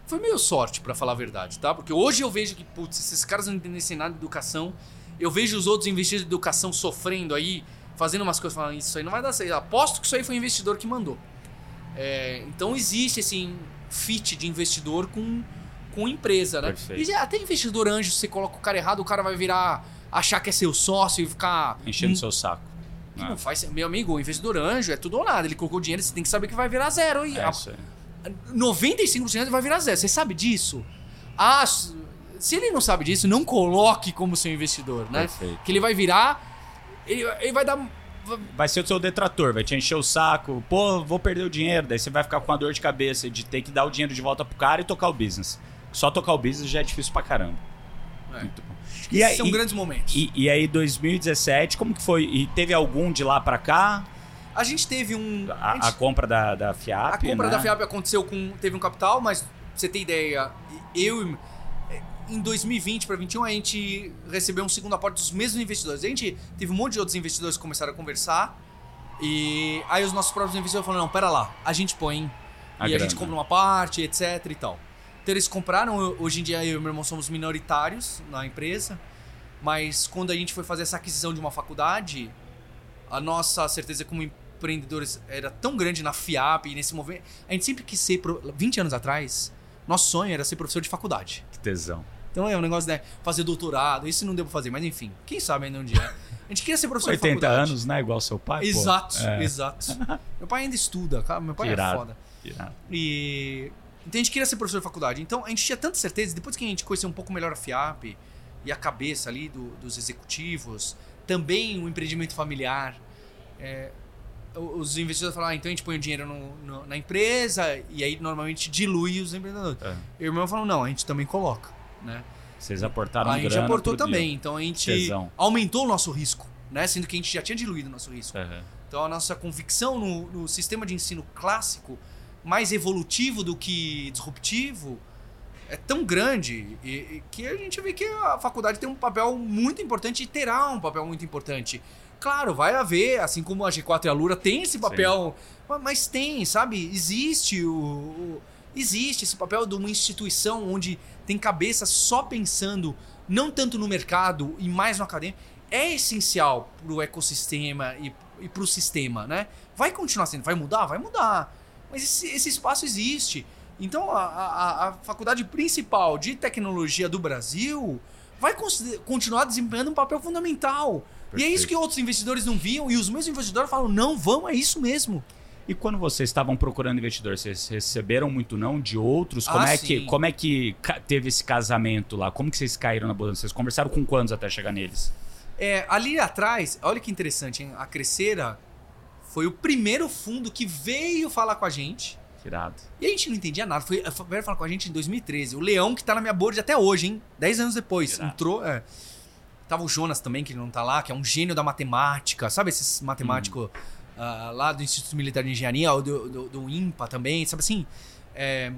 foi meio sorte, pra falar a verdade, tá? Porque hoje eu vejo que, putz, esses caras não entendem nada de educação. Eu vejo os outros investidores de educação sofrendo aí, fazendo umas coisas, falando, isso aí não vai dar certo. Aposto que isso aí foi o investidor que mandou. É, então existe esse fit de investidor com, com empresa, né? Perfeito. E até investidor anjo, se você coloca o cara errado, o cara vai virar, achar que é seu sócio e ficar Enchendo seu saco. Que Ah, não faz, meu amigo, o investidor anjo é tudo ou nada. Ele colocou dinheiro, você tem que saber que vai virar zero. E é a- isso aí. 95% vai virar zero. Você sabe disso? Ah, se ele não sabe disso, não coloque como seu investidor, né? Perfeito. Que ele vai virar. Ele, ele vai dar. Vai ser o seu detrator, vai te encher o saco. Pô, vou perder o dinheiro. Daí você vai ficar com uma dor de cabeça de ter que dar o dinheiro de volta pro cara e tocar o business. Só tocar o business já é difícil pra caramba. É. Muito bom. E aí, São grandes momentos. e, e aí, 2017, como que foi? E teve algum de lá pra cá? A gente teve um. A, a gente- a compra da, da FIAP, A compra né? da FIAP aconteceu com. Teve um capital, mas pra você ter ideia, eu. e- Em 2020 para 2021 a gente recebeu um segundo aporte dos mesmos investidores. A gente teve um monte de outros investidores que começaram a conversar. E aí os nossos próprios investidores falaram: não, pera lá, a gente põe. A e a grana. gente compra uma parte, etc e tal. Então eles compraram, hoje em dia eu e meu irmão somos minoritários na empresa. Mas quando a gente foi fazer essa aquisição de uma faculdade, a nossa certeza como empreendedores era tão grande na FIAP e nesse movimento. A gente sempre quis ser, pro- 20 anos atrás, nosso sonho era ser professor de faculdade. Que tesão. Então é um negócio de fazer doutorado, isso não deu pra fazer, mas enfim, quem sabe ainda um dia. A gente queria ser professor de 80 faculdade. anos, né? Igual seu pai. Exato, É. exato. meu pai ainda estuda, cara, meu pai Irado. é foda. Irado. E então a gente queria ser professor de faculdade. Então a gente tinha tanta certeza, depois que a gente conheceu um pouco melhor a FIAP e a cabeça ali do- dos executivos, também o empreendimento familiar. é, os investidores falaram, ah, então a gente põe o dinheiro no- no- na empresa e aí normalmente dilui os empreendedores. É. E o irmão falou, não, a gente também coloca, né? Vocês aportaram a gente aportou também, então a gente Tesão. aumentou o nosso risco, né? Sendo que a gente já tinha diluído o nosso risco. Aham. Então a nossa convicção no, no sistema de ensino clássico, mais evolutivo do que disruptivo, é tão grande e- e que a gente vê que a faculdade tem um papel muito importante e terá um papel muito importante. Claro, vai haver, assim como a G4 e a Lura tem esse papel, ma- mas tem, sabe? Existe o, o- existe esse papel de uma instituição onde tem cabeça só pensando não tanto no mercado e mais no acadêmico. É essencial pro ecossistema e, e pro sistema, né? Vai continuar sendo, vai mudar, vai mudar. Mas esse, esse espaço existe. Então a, a- a faculdade principal de tecnologia do Brasil vai continuar desempenhando um papel fundamental. E é isso Perfeito. que outros investidores não viam, e os meus investidores falam: não, vamos, é isso mesmo. E quando vocês estavam procurando investidor, vocês receberam muito não de outros? Como, Ah, é, que, como é que teve esse casamento lá? Como que vocês caíram na bolsa? Vocês conversaram com quantos até chegar neles? É, ali atrás, olha que interessante, hein? A Crescera foi o primeiro fundo que veio falar com a gente. Irado. E a gente não entendia nada. Foi, foi- falar com a gente em 2013. O Leão, que tá na minha board até hoje, hein? Dez anos depois. Irado. Entrou. é. Tava o Jonas também, que não tá lá, que é um gênio da matemática. Sabe esses matemáticos ah, lá do Instituto Militar de Engenharia, ou do, do, do IMPA também, sabe assim? É,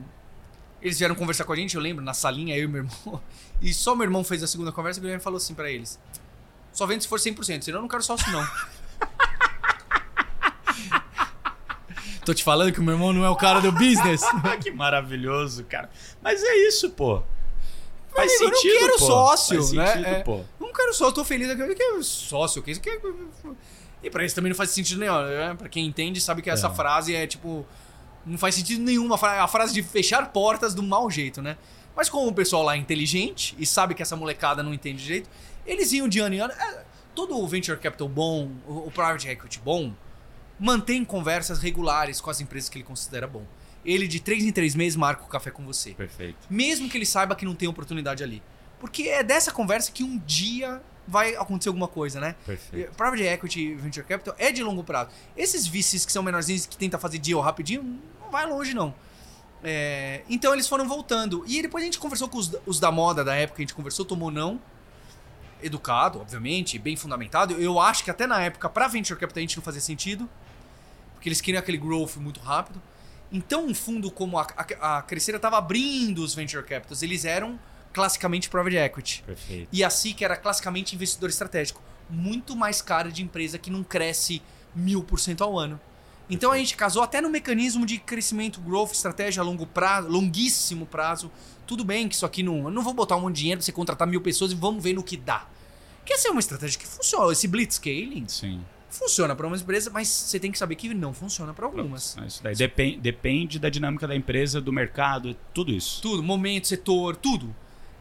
eles vieram conversar com a gente, eu lembro, na salinha, eu e meu irmão. E só meu irmão fez a segunda conversa e o Guilherme falou assim pra eles: Só vendo se for 100%, senão eu não quero sócio, não. Tô te falando que o meu irmão não é o cara do business. que maravilhoso, cara. Mas é isso, pô. Faz Amigo, sentido, eu não quero pô. sócio, Faz né? sentido, É, pô. Não quero sócio, tô feliz. Eu quero sócio, que isso que é- E pra isso também não faz sentido nenhum. Né? Pra quem entende, sabe que essa É. frase é tipo. Não faz sentido nenhum. A fra- a frase de fechar portas do mau jeito, né? Mas como o pessoal lá é inteligente e sabe que essa molecada não entende direito, eles iam de ano em ano. É, todo o venture capital bom, o private equity bom, mantém conversas regulares com as empresas que ele considera bom. Ele, de três em três meses, marca o café com você Perfeito. mesmo que ele saiba que não tem oportunidade ali. Porque é dessa conversa que um dia vai acontecer alguma coisa, né? Perfeito. Private Equity e Venture Capital é de longo prazo. Esses VCs que são menorzinhos que tentam fazer deal rapidinho, não vai longe, não. É, então eles foram voltando. E depois a gente conversou com os, os da moda da época, a gente conversou, tomou não. Educado, obviamente, bem fundamentado. Eu acho que até na época, pra Venture Capital, a gente não fazia sentido. Porque eles queriam aquele growth muito rápido. Então, um fundo como a, a, a Crescera estava abrindo os Venture Capitals. Eles eram classicamente Private Equity. Perfeito. E a SIC era classicamente investidor estratégico. Muito mais cara de empresa que não cresce mil por cento ao ano. Então a gente casou até no mecanismo de crescimento, growth, estratégia a longo prazo, longuíssimo prazo. Tudo bem que isso aqui não. Eu não vou botar um monte de dinheiro pra você contratar mil pessoas e vamos ver no que dá. Que essa é uma estratégia que funciona. Esse blitzscaling Sim. Funciona para uma empresa, mas você tem que saber que não funciona para algumas. É isso daí. Depende, depende da dinâmica da empresa, do mercado, tudo isso. Tudo, momento, setor, tudo.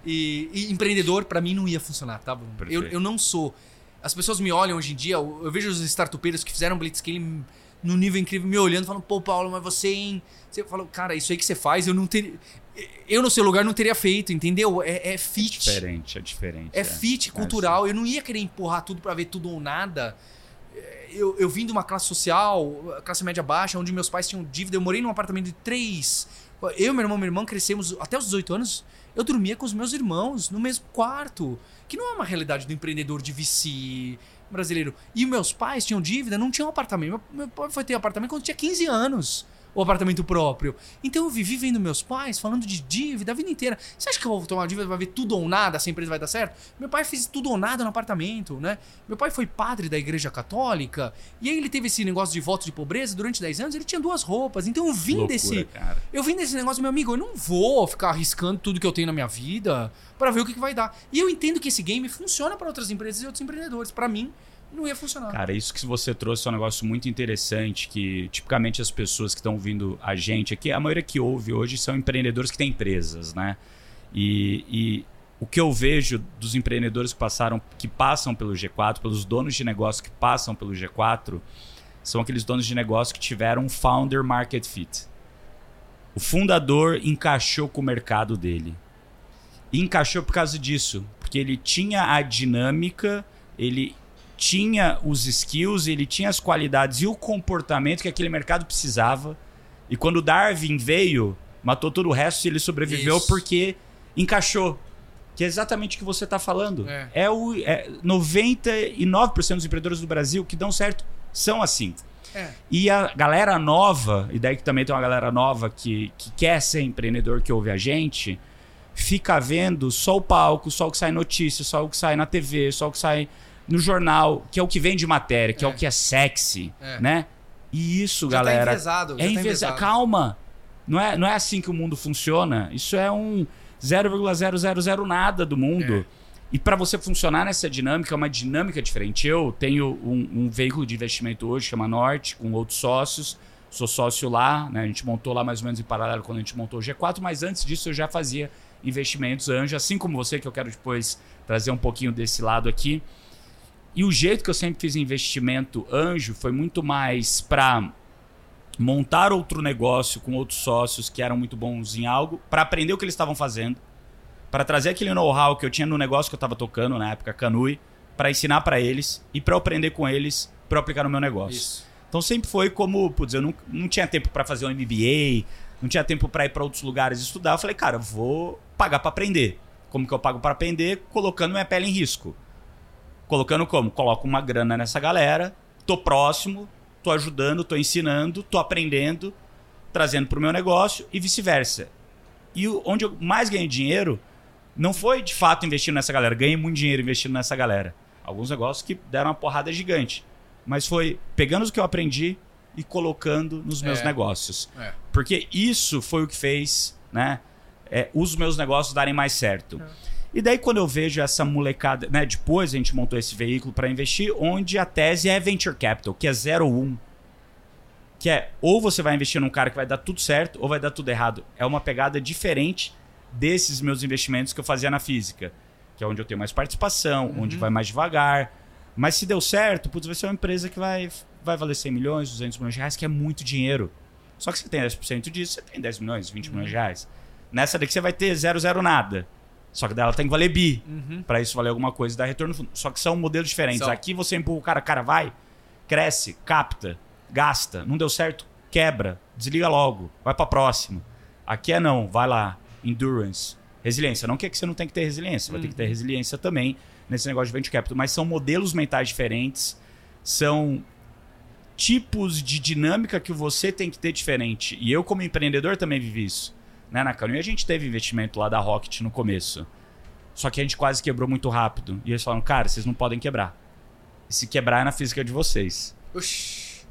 E, e empreendedor, pra mim, não ia funcionar, tá, Bruno? Eu, eu não sou. As pessoas me olham hoje em dia, eu, eu vejo os startupeiros que fizeram blitzscaling no nível incrível, me olhando, falando, pô, Paulo, mas você em. Você fala, cara, isso aí que você faz, eu não teria. Eu no seu lugar não teria feito, entendeu? É, é fit. Diferente, é diferente. É fit cultural. Eu não ia querer empurrar tudo pra ver tudo ou nada. Eu, eu vim de uma classe social, classe média baixa, onde meus pais tinham dívida. Eu morei num apartamento de três. Eu, meu irmão minha irmã crescemos até os 18 anos. Eu dormia com os meus irmãos no mesmo quarto. Que não é uma realidade do empreendedor de VC brasileiro. E meus pais tinham dívida, não tinham apartamento. Meu, meu pai foi ter apartamento quando tinha 15 anos. O apartamento próprio. Então eu vivi vendo meus pais falando de dívida a vida inteira. Você acha que eu vou tomar dívida vai ver tudo ou nada, se a empresa vai dar certo? Meu pai fez tudo ou nada no apartamento, né? Meu pai foi padre da igreja católica. E aí ele teve esse negócio de voto de pobreza durante 10 anos. Ele tinha duas roupas. Então eu vim Loucura, desse. cara. Eu vim desse negócio, meu amigo, eu não vou ficar arriscando tudo que eu tenho na minha vida pra ver o que, que vai dar. E eu entendo que esse game funciona pra outras empresas e outros empreendedores. Pra mim, não ia funcionar. Cara, isso que você trouxe é um negócio muito interessante que tipicamente as pessoas que estão ouvindo a gente aqui, a maioria que ouve hoje são empreendedores que têm empresas, né? E, e o que eu vejo dos empreendedores que passaram, que passam pelo G4, pelos donos de negócio que passam pelo G4, são aqueles donos de negócio que tiveram um founder market fit. O fundador encaixou com o mercado dele. E encaixou por causa disso, porque ele tinha a dinâmica, ele tinha os skills, ele tinha as qualidades e o comportamento que aquele mercado precisava. E quando o Darwin veio, matou todo o resto e ele sobreviveu Isso. porque encaixou. Que é exatamente o que você está falando. É. o é 99% dos empreendedores do Brasil que dão certo são assim. É. E a galera nova, e daí que também tem uma galera nova que, que quer ser empreendedor que ouve a gente, fica vendo só o palco, só o que sai notícia, só o que sai na TV, só o que sai no jornal, que é o que vem de matéria, que é, É. o que é sexy, É. né? E isso, Já tá galera. é tá enviesado. enviesado. Calma. Não é, não é assim que o mundo funciona. Isso é um 0,000 nada do mundo. É. E para você funcionar nessa dinâmica, é uma dinâmica diferente. Eu tenho um, um veículo de investimento hoje, chama Norte, com outros sócios. Sou sócio lá, né? A gente montou lá mais ou menos em paralelo quando a gente montou o G4, mas antes disso eu já fazia investimentos anjo, assim como você, que eu quero depois trazer um pouquinho desse lado aqui. E o jeito que eu sempre fiz investimento anjo foi muito mais para montar outro negócio com outros sócios que eram muito bons em algo, para aprender o que eles estavam fazendo, para trazer aquele know-how que eu tinha no negócio que eu estava tocando na época, Canui, para ensinar para eles e para aprender com eles para aplicar no meu negócio. Isso. Então sempre foi como, putz, eu não, não tinha tempo para fazer um MBA, não tinha tempo para ir para outros lugares estudar. Eu falei, cara, vou pagar para aprender. Como que eu pago para aprender? Colocando minha pele em risco. Colocando como? Coloco uma grana nessa galera, tô próximo, tô ajudando, tô ensinando, tô aprendendo, trazendo pro meu negócio e vice-versa. E o- onde eu mais ganhei dinheiro não foi de fato investindo nessa galera, ganhei muito dinheiro investindo nessa galera. Alguns negócios que deram uma porrada gigante. Mas foi pegando o que eu aprendi, e colocando nos meus É. negócios. É. Porque isso foi o que fez, né? é, os meus negócios darem mais certo. E daí, quando eu vejo essa molecada, né? Depois a gente montou esse veículo para investir, onde a tese é venture capital, que é 01. Que é ou você vai investir num cara que vai dar tudo certo, ou vai dar tudo errado. É uma pegada diferente desses meus investimentos que eu fazia na física. Que é onde eu tenho mais participação, onde vai mais devagar. Mas se deu certo, putz, vai ser uma empresa que vai, vai valer 100 milhões, 200 milhões de reais, que é muito dinheiro. Só que você tem 10% disso, você tem 10 milhões, 20 milhões de reais. Nessa daqui você vai ter zero, zero nada. Só que dela tem que valer bi. Pra isso valer alguma coisa e dar retorno no fundo. Só que são modelos diferentes. São. Aqui você empurra o cara, cara, vai, cresce, capta, gasta. Não deu certo, quebra, desliga logo, vai pra próxima. Aqui é não, vai lá, endurance, resiliência. Não quer que você não tem que ter resiliência, vai ter que ter resiliência também nesse negócio de venture capital. Mas são modelos mentais diferentes, são tipos de dinâmica que você tem que ter diferente. E eu, como empreendedor, também vivi isso. Né? Na Canyon a gente teve investimento lá da Rocket no começo. Só que a gente quase quebrou muito rápido. E eles falaram, cara, vocês não podem quebrar. E se quebrar é na física de vocês. Oxi.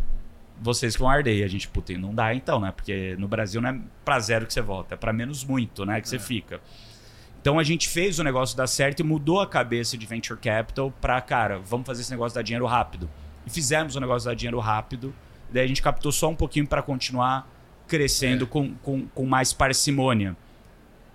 Vocês que vão arder. E a gente, puta, e não dá então, né? Porque no Brasil não é pra zero que você volta, é pra menos muito, né? Que você fica. Então a gente fez o negócio dar certo e mudou a cabeça de venture capital pra, cara, vamos fazer esse negócio dar dinheiro rápido. E fizemos o negócio dar dinheiro rápido. Daí a gente captou só um pouquinho pra continuar crescendo É. com, com, com mais parcimônia.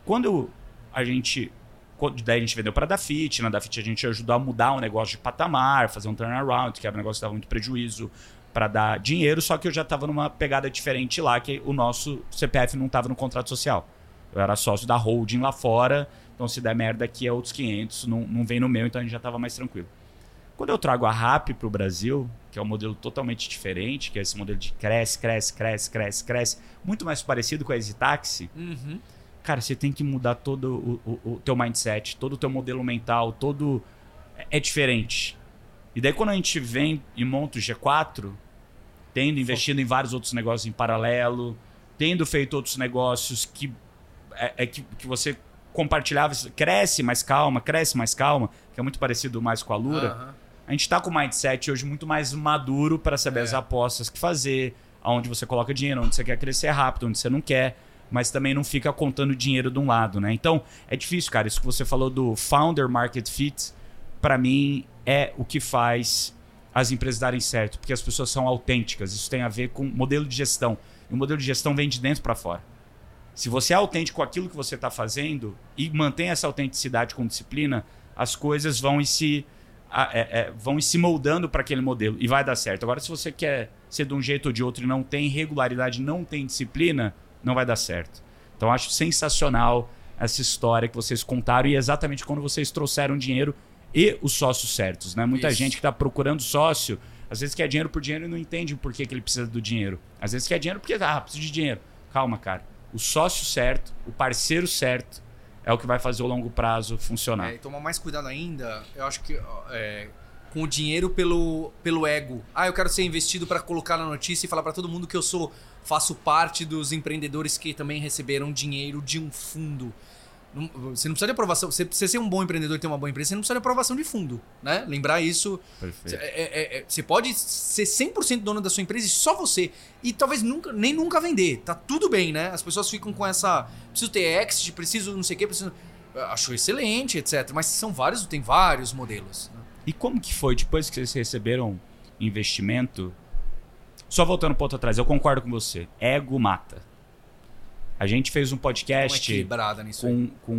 Quando a gente. quando- Daí a gente vendeu para a Dafit, na Dafit a gente ajudou a mudar o negócio de patamar, fazer um turnaround, que era um negócio que dava muito prejuízo para dar dinheiro, só que eu já estava numa pegada diferente lá, que o nosso CPF não estava no contrato social. Eu era sócio da holding lá fora, então se der merda aqui é outros 500, não, não vem no meu, então a gente já estava mais tranquilo. Quando eu trago a RAP para o Brasil, que é um modelo totalmente diferente, que é esse modelo de cresce, cresce, cresce, cresce, cresce, muito mais parecido com a EasyTaxi, Uhum. cara, você tem que mudar todo o, o, o teu mindset, todo o teu modelo mental, todo é- é diferente. E daí quando a gente vem e monta o G4, tendo investido em vários outros negócios em paralelo, tendo feito outros negócios que é, é que, que você compartilhava, cresce mais calma, cresce mais calma, que é muito parecido mais com a Lura. Aham. A gente tá com o mindset hoje muito mais maduro para saber É. as apostas que fazer, aonde você coloca dinheiro, onde você quer crescer rápido, onde você não quer, mas também não fica contando dinheiro de um lado, né? Então, é difícil, cara. Isso que você falou do founder market fit, para mim é o que faz as empresas darem certo, porque as pessoas são autênticas. Isso tem a ver com modelo de gestão. E o modelo de gestão vem de dentro para fora. Se você é autêntico com aquilo que você está fazendo e mantém essa autenticidade com disciplina, as coisas vão ir se, a- é- é, vão se moldando para aquele modelo e vai dar certo. Agora, se você quer ser de um jeito ou de outro e não tem regularidade, não tem disciplina, não vai dar certo. Então, acho sensacional essa história que vocês contaram e exatamente quando vocês trouxeram dinheiro e os sócios certos. Né? Muita Isso. gente que está procurando sócio, às vezes quer dinheiro por dinheiro e não entende por que, que ele precisa do dinheiro. Às vezes quer dinheiro porque, ah, preciso de dinheiro. Calma, cara. O sócio certo, o parceiro certo, é o que vai fazer o longo prazo funcionar. É, e tomar mais cuidado ainda, eu acho que é, com o dinheiro pelo, pelo ego. Ah, eu quero ser investido para colocar na notícia e falar para todo mundo que eu sou faço parte dos empreendedores que também receberam dinheiro de um fundo. Você não precisa de aprovação. Você precisa ser um bom empreendedor e ter uma boa empresa, você não precisa de aprovação de fundo, né? Lembrar isso. Perfeito. É- é- é- Você pode ser 100% dono da sua empresa e só você. E talvez nunca, nem nunca vender. Tá tudo bem, né? As pessoas ficam com essa. Preciso ter exit, preciso não sei o quê, preciso. Acho excelente, etc. Mas são vários, tem vários modelos. né? E como que foi depois que vocês receberam investimento? Só voltando um ponto atrás, eu concordo com você. Ego mata. A gente fez um podcast com, com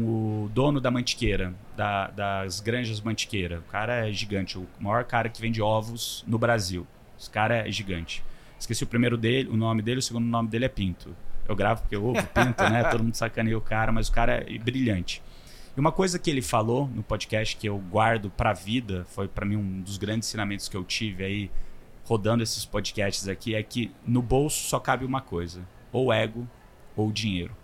o dono da Mantiqueira, da- das granjas Mantiqueira. O cara é gigante, o maior cara que vende ovos no Brasil. Esse cara é gigante. Esqueci o primeiro dele, o nome dele, o segundo nome dele é Pinto. Eu gravo porque eu ovo Pinto, né? Todo mundo sacaneia o cara, mas o cara é brilhante. E uma coisa que ele falou no podcast que eu guardo pra vida, foi pra mim um dos grandes ensinamentos que eu tive aí rodando esses podcasts aqui, é que no bolso só cabe uma coisa: ou ego ou dinheiro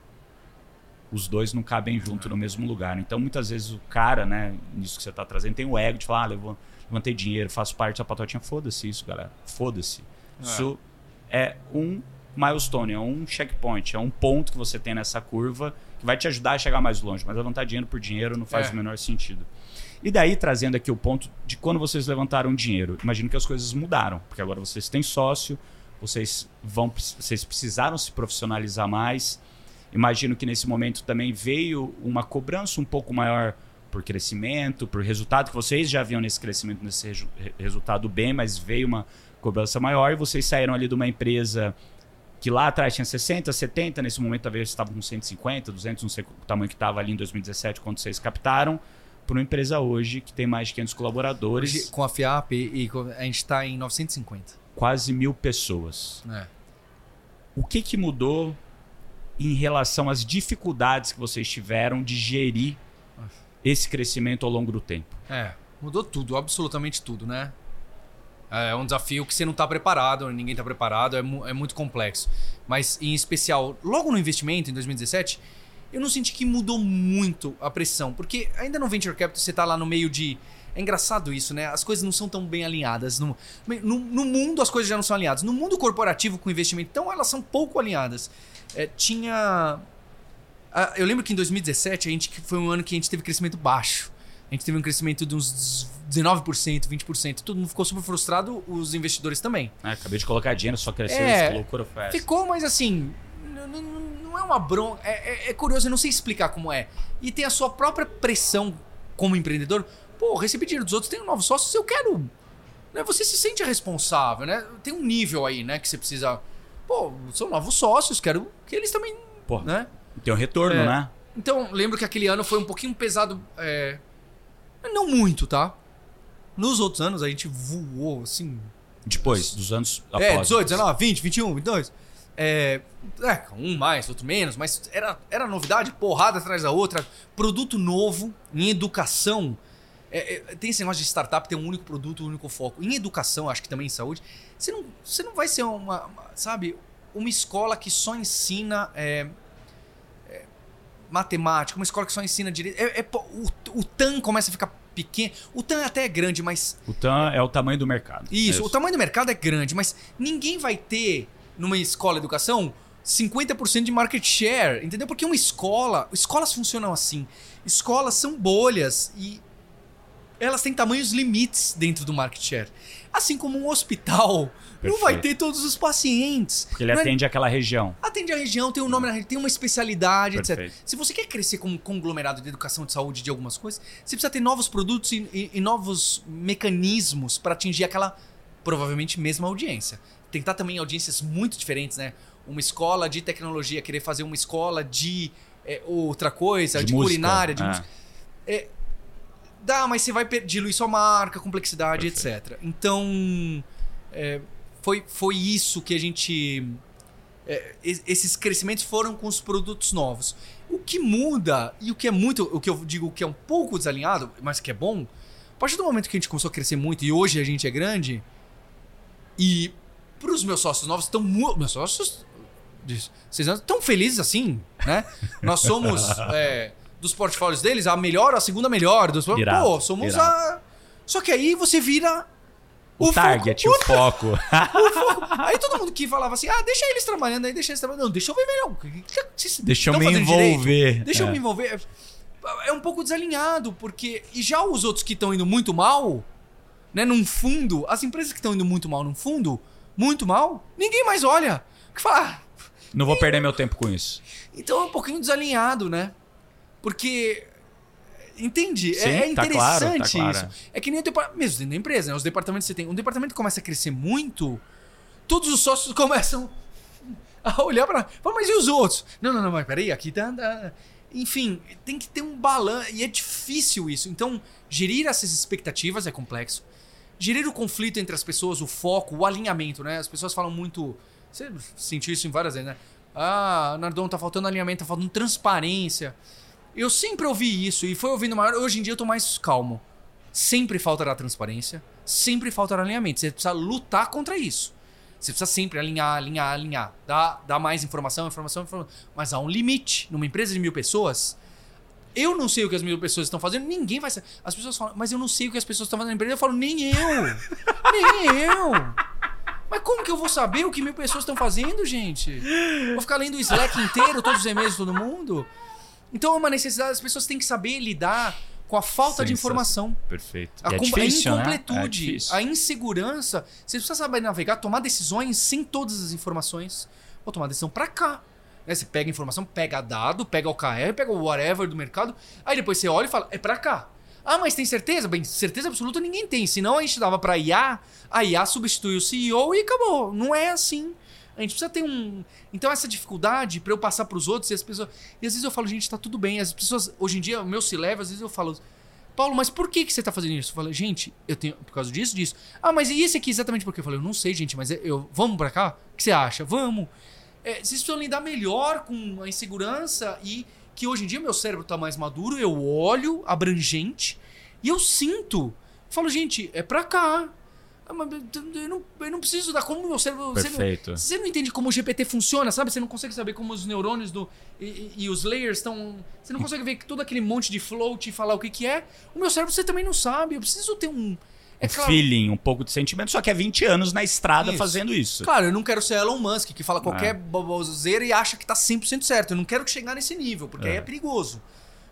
os dois não cabem junto no mesmo lugar. Então, muitas vezes o cara, né, nisso que você tá trazendo, tem o ego de falar, ah, levantei dinheiro, faço parte da patotinha. Foda-se isso, galera. Foda-se. Isso é um milestone, é um checkpoint, é um ponto que você tem nessa curva que vai te ajudar a chegar mais longe. Mas levantar dinheiro por dinheiro não faz É. o menor sentido. E daí, trazendo aqui o ponto de quando vocês levantaram dinheiro. Imagino que as coisas mudaram, porque agora vocês têm sócio, vocês vão, vocês precisaram se profissionalizar mais. Imagino que nesse momento também veio uma cobrança um pouco maior por crescimento, por resultado que vocês já viam nesse crescimento, nesse resultado bem, mas veio uma cobrança maior e vocês saíram ali de uma empresa que lá atrás tinha 60, 70, nesse momento talvez estavam com 150, 200, não sei o tamanho que estava ali em 2017 quando vocês captaram, para uma empresa hoje que tem mais de 500 colaboradores, Hoje, com a FIAP, e com- a gente tá em 950. Quase mil pessoas. É. O que, que mudou em relação às dificuldades que vocês tiveram de gerir esse crescimento ao longo do tempo? É, mudou tudo, absolutamente tudo, né? É um desafio que você não tá preparado, ninguém tá preparado, é, mu- é muito complexo. Mas, em especial, logo no investimento, em 2017, eu não senti que mudou muito a pressão. Porque ainda no Venture Capital você tá lá no meio de. É engraçado isso, né? As coisas não são tão bem alinhadas. No, no, no mundo as coisas já não são alinhadas. No mundo corporativo com investimento, então elas são pouco alinhadas. É, tinha. Eu lembro que em 2017 a gente que foi um ano que a gente teve crescimento baixo. A gente teve um crescimento de uns 19%, 20%. Todo mundo ficou super frustrado, os investidores também. É, acabei de colocar dinheiro, só cresceu, É, essa loucura foi essa. Ficou, mas assim, não é uma bronca. É, é- é curioso, eu não sei explicar como é. E tem a sua própria pressão como empreendedor. Pô, recebi dinheiro dos outros, tenho novos sócios, eu quero. Né, você se sente responsável, né? Tem um nível aí, né, que você precisa. Pô, são novos sócios, quero que eles também. Pô, Né? tem um retorno, É. né? Então, lembro que aquele ano foi um pouquinho pesado. é, Não muito, tá? Nos outros anos a gente voou, assim. Depois, dos anos após. É, 18, 19, 20, 21, 22. É, é, um mais, outro menos, mas era, era novidade, porrada atrás da outra, produto novo em educação. É, é, tem esse negócio de startup ter um único produto, um único foco. Em educação, acho que também em saúde, você não, você não vai ser uma, uma, sabe, uma escola que só ensina é, é, matemática, uma escola que só ensina direito. É, é o, o TAM começa a ficar pequeno. O TAM até é grande, mas O TAM é o tamanho do mercado. isso, É o tamanho do mercado é grande, mas ninguém vai ter numa escola de educação 50% de market share, entendeu? Porque uma escola, escolas funcionam assim. Escolas são bolhas e elas têm tamanhos limites dentro do market share. Assim como um hospital não vai Perfeito. ter todos os pacientes. Porque ele Não é- atende aquela região. atende a região, tem um nome na região, tem uma especialidade, etc. Perfeito. Se você quer crescer como conglomerado de educação de saúde de algumas coisas, você precisa ter novos produtos e, e- e novos mecanismos para atingir aquela provavelmente mesma audiência. Tentar também audiências muito diferentes, né? Uma escola de tecnologia querer fazer uma escola de é, outra coisa, de, música, culinária, de é. música. Dá, mas você vai diluir sua marca, complexidade, Perfeito. etc. Então, é, foi, foi isso que a gente. é, es- esses crescimentos foram com os produtos novos. O que muda, e o que é muito. O que eu digo que é um pouco desalinhado, mas que é bom, a partir do momento que a gente começou a crescer muito e hoje a gente é grande, e pros meus sócios novos estão muito. Meus sócios de seis anos estão felizes assim, né? Nós somos. é, dos portfólios deles, a melhor ou a segunda melhor. Dos, Irado, pô, somos irado. a. Só que aí você vira. O, target, o foco. Aí todo mundo que falava assim, ah, deixa eles trabalhando aí, deixa eles trabalhando. Não, deixa eu ver melhor. O Deixa eu me fazendo direito? envolver. Deixa eu É. me envolver. É um pouco desalinhado, porque. E já os outros que estão indo muito mal, né, num fundo, as empresas que estão indo muito mal num fundo, muito mal, ninguém mais olha. Que fala, ah, Não vou perder meu tempo com isso. então é um pouquinho desalinhado, né? Porque. Entende? Sim, é, é tá claro, interessante tá claro. isso. É que nem o departamento. Mesmo dentro da empresa, né? Os departamentos que você tem. Um departamento começa a crescer muito, todos os sócios começam a olhar pra. Fala, mas e os outros? Não, não, não, mas peraí, aqui tá. tá- Enfim, tem que ter um balanço. E é difícil isso. Então, gerir essas expectativas é complexo. Gerir o conflito entre as pessoas, o foco, o alinhamento, né? As pessoas falam muito. Você sentiu isso em várias vezes, né? Ah, Nardon, tá faltando alinhamento, tá faltando transparência. Eu sempre ouvi isso e foi ouvindo maior. Hoje em dia eu tô mais calmo. Sempre faltará transparência, sempre faltará alinhamento. Você precisa lutar contra isso. Você precisa sempre alinhar, alinhar, alinhar. Dar, dar mais informação, informação, informação. Mas há um limite. Numa empresa de mil pessoas, eu não sei o que as mil pessoas estão fazendo, ninguém vai saber. As pessoas falam, mas eu não sei o que as pessoas estão fazendo na empresa. Eu falo, nem eu! nem eu! Mas como que eu vou saber o que mil pessoas estão fazendo, gente? Vou ficar lendo o Slack inteiro, todos os e-mails de todo mundo? Então é uma necessidade, as pessoas têm que saber lidar com a falta de informação. Perfeito. A, é difícil, a né? É incompletude, a insegurança. Você precisa saber navegar, tomar decisões sem todas as informações. Vou tomar decisão pra cá. Né, Você pega informação, pega dado, pega o OKR, pega o whatever do mercado. Aí depois você olha e fala, é pra cá. Ah, mas tem certeza? Bem, certeza absoluta ninguém tem. Senão a gente dava pra IA, a IA substitui o CEO e acabou. Não é assim. A gente precisa ter um. Então, essa dificuldade pra eu passar pros outros e as pessoas. E às vezes eu falo, gente, tá tudo bem. As pessoas, hoje em dia, o meu se leva, às vezes eu falo, Paulo, mas por que, que você tá fazendo isso? Eu falei, gente, eu tenho. Por causa disso, disso. Ah, mas e esse aqui exatamente por quê? Eu falei, eu não sei, gente, mas eu. Vamos pra cá? O que você acha? Vamos. É, vocês precisam lidar melhor com a insegurança e que hoje em dia meu cérebro tá mais maduro, eu olho abrangente e eu sinto. Falo, gente, é pra cá. Ah, Eu não, eu não preciso dar como meu cérebro. você não- Perfeito. você não entende como o GPT funciona, sabe? Você não consegue saber como os neurônios do, e, e- os layers estão. Você não consegue ver todo aquele monte de float e falar o que, que é. O meu cérebro você também não sabe. Eu preciso ter um. É um claro, feeling, um pouco de sentimento, só que é 20 anos na estrada Isso. fazendo isso. claro, eu não quero ser Elon Musk, que fala qualquer É. baboseira e acha que tá 100% certo. Eu não quero chegar nesse nível, porque É. aí é perigoso.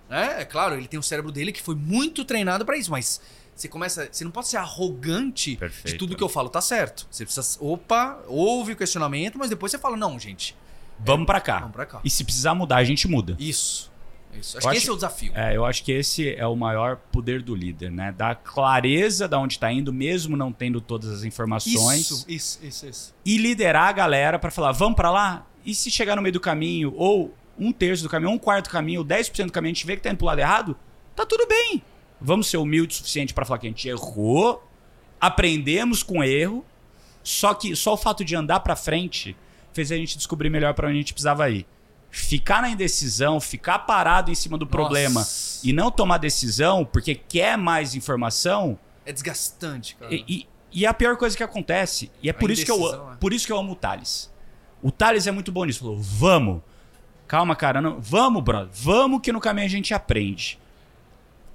Né? É claro, ele tem o cérebro dele que foi muito treinado pra isso, mas você começa. Você não pode ser arrogante de Perfeito. tudo que eu falo tá certo. Você precisa. Opa, ouve o questionamento, mas depois você fala, não, gente, Vamos pra cá. vamos pra cá. E se precisar mudar, a gente muda. Isso. Isso. Acho Eu que acho- esse é o desafio. É, eu acho que esse é o maior poder do líder, né? Dar clareza de onde tá indo, mesmo não tendo todas as informações. Isso, isso, isso, isso. E liderar a galera pra falar, vamos pra lá? E se chegar no meio do caminho, ou um terço do caminho, ou um quarto do caminho, ou 10% do caminho, a gente vê que tá indo pro lado errado, tá tudo bem. Vamos ser humildes o suficiente pra falar que a gente errou, aprendemos com o erro, só que só o fato de andar pra frente fez a gente descobrir melhor pra onde a gente precisava ir. Ficar na indecisão, ficar parado em cima do problema Nossa. e não tomar decisão porque quer mais informação, É desgastante, cara. e, e- e é a pior coisa que acontece. E é A por isso, que eu, é. por isso que eu amo o Thales. O Thales é muito bom nisso. Falou, vamos. Calma, cara. Não, vamos, brother. Vamos que no caminho a gente aprende.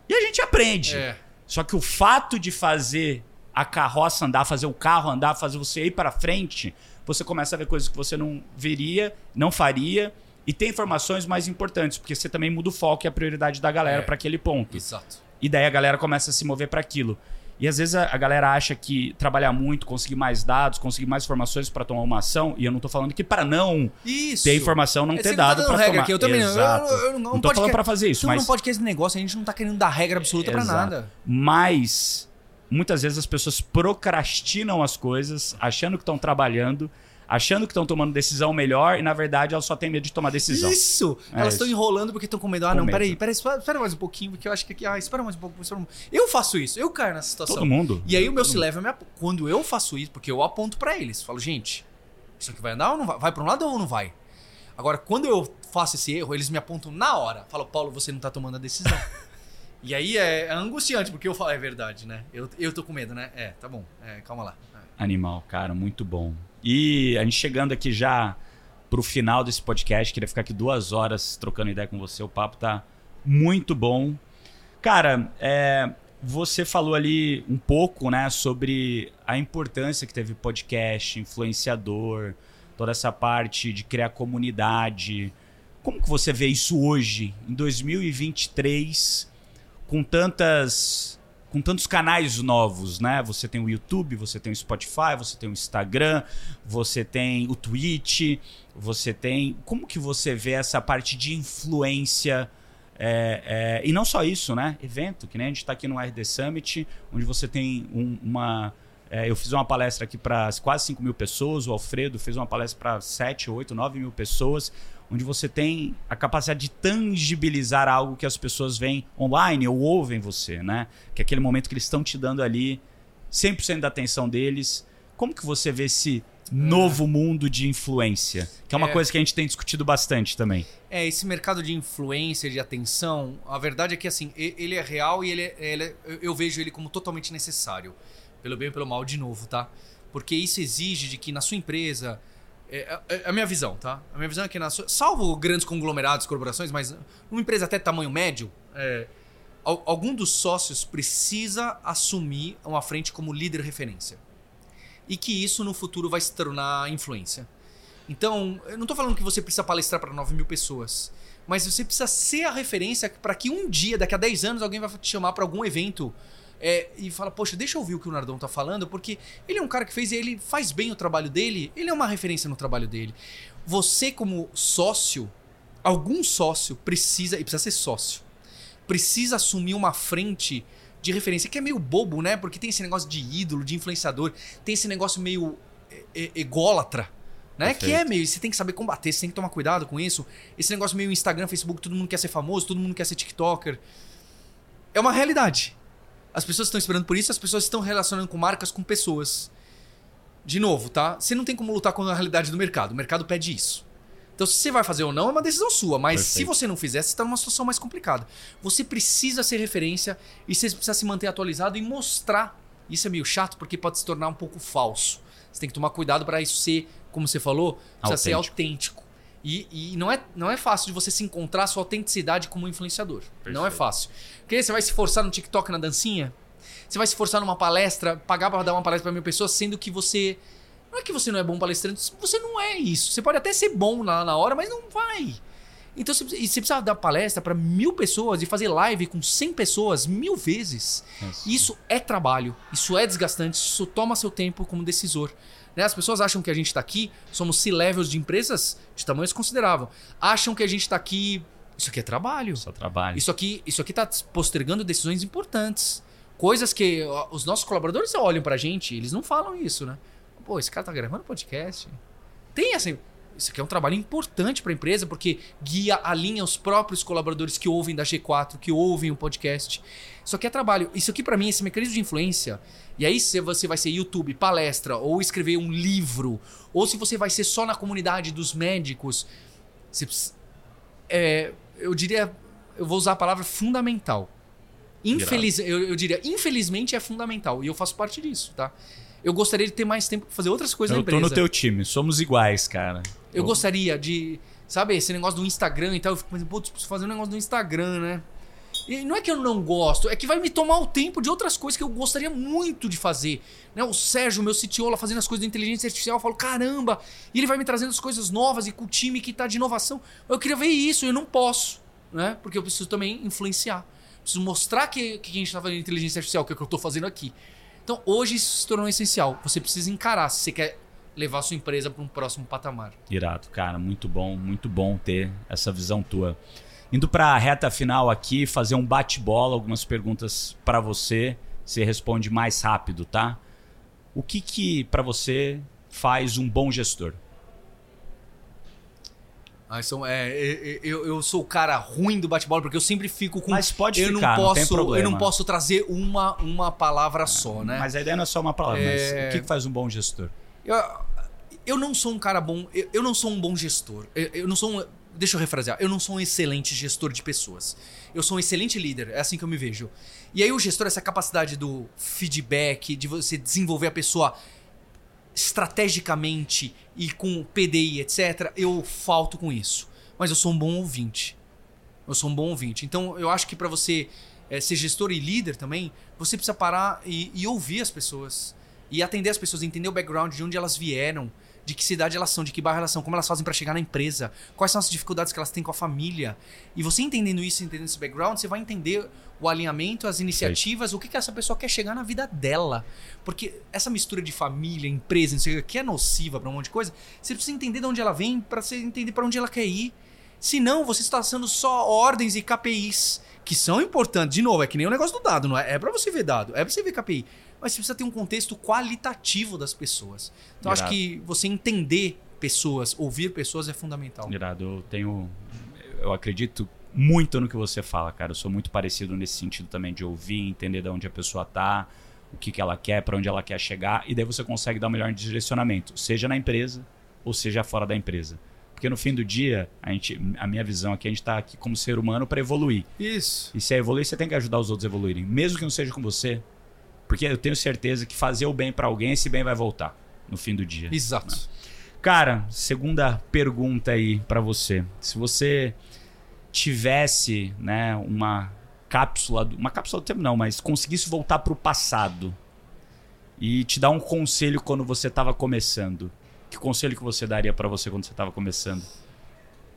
E a gente aprende. É. Só que o fato de fazer a carroça andar, fazer o carro andar, fazer você ir para frente, você começa a ver coisas que você não veria, não faria. E tem informações mais importantes, porque você também muda o foco e a prioridade da galera É. para aquele ponto. Exato. E daí a galera começa a se mover para aquilo. E às vezes a, a galera acha que trabalhar muito, conseguir mais dados, conseguir mais informações para tomar uma ação, e eu não tô falando que para não Isso. ter informação não É, ter não tá dado dando para tomar. aqui, eu também não. Eu- Exato. eu- eu não- não um tô falando para fazer isso, mas num podcast de negócio, a gente não tá querendo dar regra absoluta pra Exato. nada. Mas muitas vezes as pessoas procrastinam as coisas, achando que estão trabalhando, achando que estão tomando decisão melhor, e na verdade elas só têm medo de tomar decisão. Isso! É Elas estão enrolando porque estão com medo. Ah, Com não, medo. peraí, peraí, espera, espera mais um pouquinho, porque eu acho que aqui. Ah, espera mais um pouco. Espera um... Eu faço isso, eu caio nessa situação. Todo mundo. E aí o meu se leva me ap- quando eu faço isso, porque eu aponto pra eles, falo, gente, isso aqui vai andar ou não vai? Vai pra um lado ou não vai? Agora, quando eu faço esse erro, eles me apontam na hora. Falo, Paulo, você não tá tomando a decisão. e aí é angustiante, porque eu falo, é verdade, né? Eu, eu tô com medo, né? É, tá bom, é, calma lá. É. Animal, cara, muito bom. E a gente chegando aqui já pro final desse podcast, queria ficar aqui duas horas trocando ideia com você. O papo tá muito bom. Cara, é, você falou ali um pouco, né, sobre a importância que teve podcast, influenciador, toda essa parte de criar comunidade. Como que você vê isso hoje, em 2023, com tantas com tantos canais novos, né? Você tem o YouTube, você tem o Spotify, você tem o Instagram, você tem o Twitch, você tem. Como que você vê essa parte de influência? é, é, e não só isso, né? Evento, que nem a gente está aqui no RD Summit, onde você tem um- uma. é, eu fiz uma palestra aqui para quase 5 mil pessoas, o Alfredo fez uma palestra para 7, 8, 9 mil pessoas, onde você tem a capacidade de tangibilizar algo que as pessoas veem online ou ouvem você, né? Que é aquele momento que eles estão te dando ali 100% da atenção deles. Como que você vê esse novo mundo de influência? Que é uma É. coisa que a gente tem discutido bastante também. É, esse mercado de influência, de atenção, a verdade é que assim, e- ele é real e ele é, ele é- eu- vejo ele como totalmente necessário. Pelo bem ou pelo mal, de novo, tá? Porque isso exige de que na sua empresa. É, é- é a minha visão, tá? A minha visão é que na. Salvo grandes conglomerados, corporações, mas numa empresa até tamanho médio, é, al- algum dos sócios precisa assumir uma frente como líder referência. E que isso no futuro vai se tornar influência. Então, eu não tô falando que você precisa palestrar para 9 mil pessoas. Mas você precisa ser a referência para que um dia, daqui a 10 anos, alguém vai te chamar para algum evento é, e fala, poxa, deixa eu ouvir o que o Nardon tá falando, porque ele é um cara que fez, ele faz bem o trabalho dele, ele é uma referência no trabalho dele. Você, como sócio, algum sócio precisa, e precisa ser sócio, precisa assumir uma frente de referência, que é meio bobo, né? Porque tem esse negócio de ídolo, de influenciador, tem esse negócio meio ególatra né? Que é meio. Você tem que saber combater, você tem que tomar cuidado com isso. Esse negócio meio Instagram, Facebook, todo mundo quer ser famoso, todo mundo quer ser TikToker. É uma realidade. As pessoas estão esperando por isso, as pessoas estão relacionando com marcas, com pessoas. De novo, tá? Você não tem como lutar contra a realidade do mercado. O mercado pede isso. Então, se você vai fazer ou não, é uma decisão sua. Mas Perfeito. se você não fizer, você está numa situação mais complicada. Você precisa ser referência e você precisa se manter atualizado e mostrar. Isso é meio chato porque pode se tornar um pouco falso. Você tem que tomar cuidado para isso ser como você falou, precisa autêntico. ser autêntico. E, e, não, é, não é fácil de você se encontrar sua autenticidade como influenciador. Perfeito. Não é fácil. Porque você vai se forçar no TikTok na dancinha? Você vai se forçar numa palestra, pagar para dar uma palestra para mil pessoas, sendo que você. Não é que você não é bom palestrante, você não é isso. Você pode até ser bom na, na hora, mas não vai. Então você, você precisa dar palestra para mil pessoas e fazer live com 100 pessoas mil vezes. Isso. isso é trabalho, isso é desgastante, isso toma seu tempo como decisor. Né? As pessoas acham que a gente está aqui, somos C-levels de empresas de tamanhos considerável. Acham que a gente está aqui. Isso aqui é trabalho. Só trabalho. Isso aqui isso aqui está postergando decisões importantes. Coisas que os nossos colaboradores olham pra gente, eles não falam isso, né? Pô, esse cara tá gravando podcast. Tem assim. Isso aqui é um trabalho importante para a empresa, porque guia, alinha os próprios colaboradores que ouvem da G4, que ouvem o podcast. Isso aqui é trabalho. Isso aqui, para mim, esse mecanismo de influência. E aí, se você vai ser YouTube, palestra, ou escrever um livro, ou se você vai ser só na comunidade dos médicos, você, é, eu diria. Eu vou usar a palavra fundamental. Infeliz, eu, eu diria, infelizmente é fundamental. E eu faço parte disso, tá? Eu gostaria de ter mais tempo para fazer outras coisas eu na empresa. Eu tô no teu time, somos iguais, cara. Eu, eu gostaria de. Sabe, esse negócio do Instagram e tal. Eu fico pensando, putz, preciso fazer um negócio do Instagram, né? E não é que eu não gosto, é que vai me tomar o tempo de outras coisas que eu gostaria muito de fazer. Né? O Sérgio, meu CTO, lá fazendo as coisas da inteligência artificial, eu falo, caramba! E ele vai me trazendo as coisas novas e com o time que tá de inovação. Eu queria ver isso, eu não posso, né? Porque eu preciso também influenciar. Preciso mostrar que, que a gente tá fazendo inteligência artificial, que é o que eu tô fazendo aqui. Então hoje isso se tornou essencial. Você precisa encarar se você quer levar sua empresa para um próximo patamar. Irado, cara, muito bom, muito bom ter essa visão tua. Indo para a reta final aqui, fazer um bate-bola, algumas perguntas para você. Você responde mais rápido, tá? O que que para você faz um bom gestor? Ah, são, é, eu, eu sou o cara ruim do bate-bola porque eu sempre fico com. Mas pode eu ficar, não posso, não tem problema. Eu não posso trazer uma, uma palavra só, né? Mas a ideia não é só uma palavra. É... Mas o que faz um bom gestor? Eu, eu não sou um cara bom. Eu, eu não sou um bom gestor. Eu, eu, não sou um. Deixa eu refrasear. Eu não sou um excelente gestor de pessoas. Eu sou um excelente líder. É assim que eu me vejo. E aí, o gestor, essa capacidade do feedback, de você desenvolver a pessoa estrategicamente e com PDI, etc., eu falto com isso. Mas eu sou um bom ouvinte. Eu sou um bom ouvinte. Então, eu acho que para você é, ser gestor e líder também, você precisa parar e, e ouvir as pessoas. E atender as pessoas, entender o background de onde elas vieram de que cidade elas são, de que bairro elas são, como elas fazem para chegar na empresa, quais são as dificuldades que elas têm com a família. E você entendendo isso, entendendo esse background, você vai entender o alinhamento, as iniciativas, o que, que essa pessoa quer chegar na vida dela. Porque essa mistura de família, empresa, não sei o que, é nociva para um monte de coisa, você precisa entender de onde ela vem para você entender para onde ela quer ir. Senão, você está sendo só ordens e KPIs, que são importantes. De novo, é que nem o negócio do dado, não é? É para você ver dado, é para você ver KPI mas você precisa ter um contexto qualitativo das pessoas. Então Irado. acho que você entender pessoas, ouvir pessoas é fundamental. Irado, eu tenho. Eu acredito muito no que você fala, cara. Eu sou muito parecido nesse sentido também de ouvir, entender de onde a pessoa tá, o que, que ela quer, para onde ela quer chegar, e daí você consegue dar o melhor direcionamento, seja na empresa ou seja fora da empresa. Porque no fim do dia, a, gente, a minha visão aqui, a gente está aqui como ser humano para evoluir. Isso. E se é evoluir, você tem que ajudar os outros a evoluírem. Mesmo que não seja com você, porque eu tenho certeza que fazer o bem para alguém, esse bem vai voltar no fim do dia. Exato. Né? Cara, segunda pergunta aí para você. Se você tivesse, né, uma cápsula, uma cápsula do tempo não, mas conseguisse voltar para o passado e te dar um conselho quando você estava começando, Que conselho que você daria para você quando você estava começando?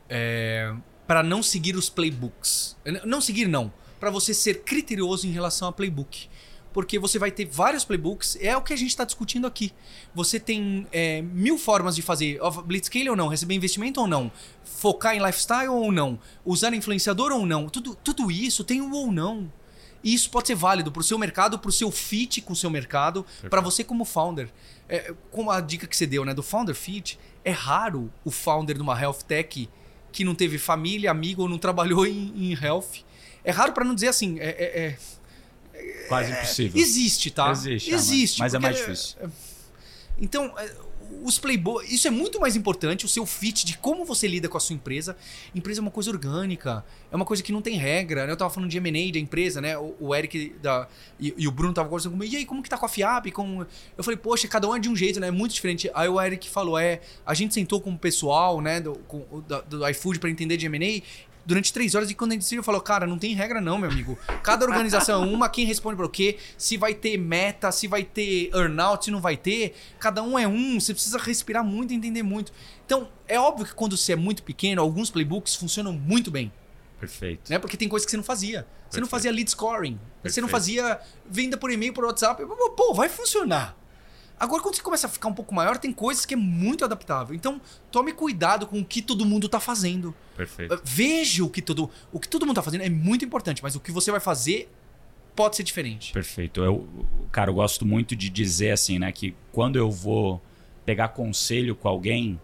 É, para não seguir os playbooks. Não seguir, não. Para você ser criterioso em relação a playbook. Porque você vai ter vários playbooks, é o que a gente está discutindo aqui. Você tem é, mil formas de fazer Blitzscale ou não, receber investimento ou não, focar em lifestyle ou não, usar influenciador ou não. Tudo, tudo isso tem um ou não. E isso pode ser válido para o seu mercado, para o seu fit com o seu mercado, para você como founder. É, como a dica que você deu, né, do founder fit, é raro o founder de uma health tech que não teve família, amigo ou não trabalhou em, em health. É raro para não dizer assim. É, é, é Quase impossível. Existe, tá? Existe. Existe. Mas é mais difícil. É, então, os playboy, isso é muito mais importante, o seu fit de como você lida com a sua empresa. Empresa é uma coisa orgânica, é uma coisa que não tem regra. Né? Eu tava falando de M&A da empresa, né? O, o Eric da, e, e, o Bruno tava conversando comigo, e aí, como que tá com a FIAP? Com... Eu falei, poxa, cada um é de um jeito, né? É muito diferente. Aí o Eric falou, é, a gente sentou com o pessoal, né, do, com, do, do iFood para entender de M&A durante três horas e quando a gente decidiu, falou, cara, não tem regra não, meu amigo. Cada organização é uma, quem responde para o quê, se vai ter meta, se vai ter earnout, se não vai ter. Cada um é um, você precisa respirar muito e entender muito. Então, é óbvio que quando você é muito pequeno, alguns playbooks funcionam muito bem. Perfeito. Né? Porque tem coisas que você não fazia. Você Perfeito. não fazia lead scoring. Perfeito. Você não fazia venda por e-mail, por WhatsApp. Pô, vai funcionar. Agora, quando você começa a ficar um pouco maior, tem coisas que é muito adaptável. Então, tome cuidado com o que todo mundo está fazendo. Perfeito. Veja o que todo, o que todo mundo está fazendo. É muito importante, mas o que você vai fazer pode ser diferente. Perfeito. Eu, cara, eu gosto muito de dizer assim, né, que quando eu vou pegar conselho com alguém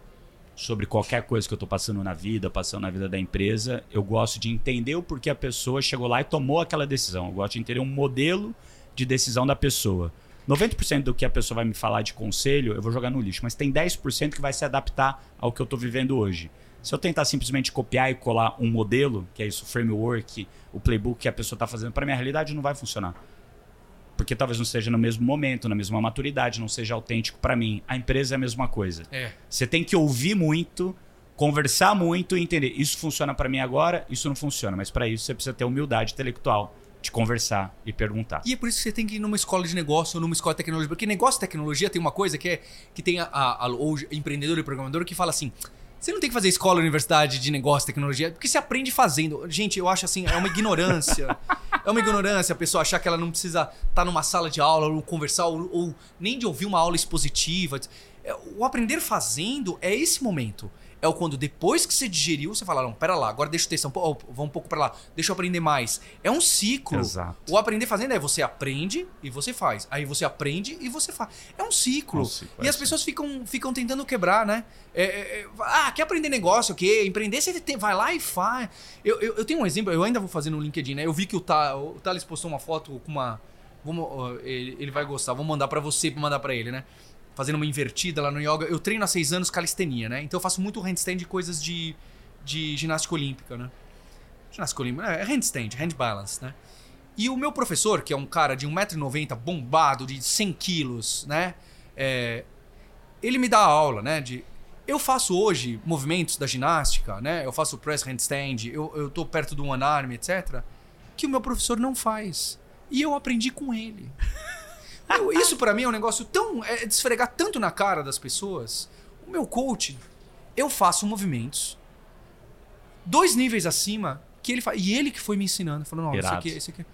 sobre qualquer coisa que eu estou passando na vida, passando na vida da empresa, eu gosto de entender o porquê a pessoa chegou lá e tomou aquela decisão. Eu gosto de entender um modelo de decisão da pessoa. 90% do que a pessoa vai me falar de conselho, eu vou jogar no lixo, mas tem 10% que vai se adaptar ao que eu estou vivendo hoje. Se eu tentar simplesmente copiar e colar um modelo, que é isso, o framework, o playbook que a pessoa está fazendo, para minha realidade não vai funcionar. Porque talvez não esteja no mesmo momento, na mesma maturidade, não seja autêntico para mim. A empresa é a mesma coisa. É. Você tem que ouvir muito, conversar muito e entender. Isso funciona para mim agora, isso não funciona. Mas para isso você precisa ter humildade intelectual de conversar e perguntar. E é por isso que você tem que ir numa escola de negócio ou numa escola de tecnologia. Porque negócio e tecnologia tem uma coisa que é que tem a, a, a, o empreendedor e programador que fala assim. Você não tem que fazer escola, universidade de negócio, tecnologia, porque você aprende fazendo. Gente, eu acho assim, é uma ignorância. é uma ignorância a pessoa achar que ela não precisa estar tá numa sala de aula ou conversar ou, ou nem de ouvir uma aula expositiva. É, o aprender fazendo é esse momento é o quando depois que você digeriu, você fala, não, pera lá, agora deixa eu testar um pouco, oh, vamos um pouco para lá, deixa eu aprender mais. É um ciclo. Exato. O aprender fazendo é você aprende e você faz. Aí você aprende e você faz. É um ciclo. É um ciclo e é as pessoas ficam, ficam tentando quebrar, né? É, é, é ah, quer aprender negócio, o quê? Empreender, você tem, vai lá e faz. Eu, eu, eu, tenho um exemplo, eu ainda vou fazer no LinkedIn, né? Eu vi que o, Ta, o Thales postou uma foto com uma... Vamos, ele, ele vai gostar, vou mandar para você, para mandar para ele, né? Fazendo uma invertida lá no yoga. Eu treino há seis anos calistenia, né? Então eu faço muito handstand e coisas de, de ginástica olímpica, né? Ginástica olímpica, é handstand, hand balance, né? E o meu professor, que é um cara de 1,90m, bombado, de 100 quilos, né? É, ele me dá aula, né? De, eu faço hoje movimentos da ginástica, né? Eu faço press handstand, eu, eu tô perto do one arm, etc. Que o meu professor não faz. E eu aprendi com ele. Eu, isso para mim é um negócio tão. É desfregar tanto na cara das pessoas. O meu coach, eu faço movimentos dois níveis acima que ele faz. E ele que foi me ensinando. Falou, não, isso aqui, isso aqui.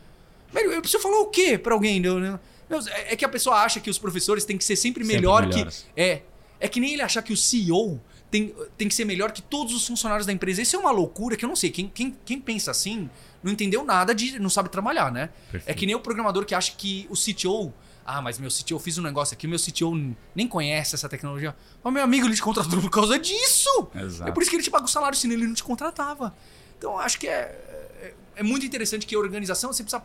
Velho, eu preciso falar o quê pra alguém? Meu, é, é que a pessoa acha que os professores têm que ser sempre melhor sempre que. É. É que nem ele achar que o CEO tem, tem que ser melhor que todos os funcionários da empresa. Isso é uma loucura que eu não sei. Quem, quem, quem pensa assim não entendeu nada de. não sabe trabalhar, né? Perfeito. É que nem o programador que acha que o CTO ah, mas meu CTO, eu fiz um negócio aqui, meu CTO nem conhece essa tecnologia. Mas meu amigo, ele te contratou por causa disso. Exato. É por isso que ele te paga o salário, senão ele não te contratava. Então, acho que é, é, é muito interessante que a organização, você precisa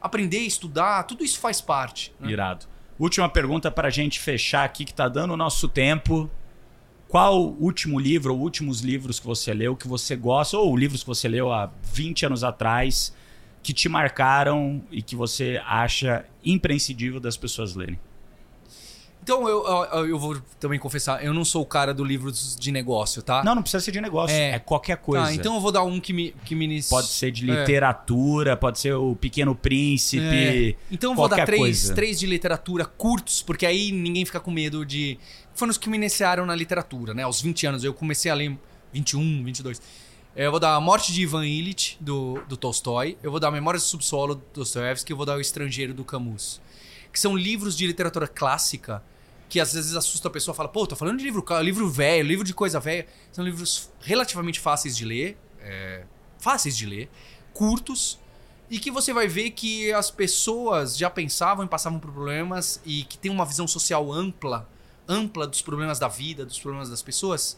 aprender, estudar, tudo isso faz parte. Né? Irado. Última pergunta para a gente fechar aqui, que está dando o nosso tempo. Qual o último livro ou últimos livros que você leu que você gosta, ou livros que você leu há 20 anos atrás, que te marcaram e que você acha imprescindível das pessoas lerem? Então eu, eu, eu vou também confessar, eu não sou o cara do livro de negócio, tá? Não, não precisa ser de negócio. É, É. qualquer coisa. Ah, então eu vou dar um que me. Que me Pode ser de É. literatura, pode ser o Pequeno Príncipe. É. Então eu vou dar três, coisa. três de literatura curtos, porque aí ninguém fica com medo de. Foram os que me iniciaram na literatura, né? Aos 20 anos. Eu comecei a ler 21, 22. É, Eu vou dar A Morte de Ivan Illich, do, do Tolstói. Eu vou dar Memórias do Subsolo, do Dostoiévski. Eu vou dar O Estrangeiro, do Camus. Que são livros de literatura clássica que às vezes assusta a pessoa fala, pô, tô falando de livro, livro velho, livro de coisa velha. São livros relativamente fáceis de ler, é, fáceis de ler, curtos, e que você vai ver que as pessoas já pensavam e passavam por problemas e que tem uma visão social ampla, ampla dos problemas da vida, dos problemas das pessoas.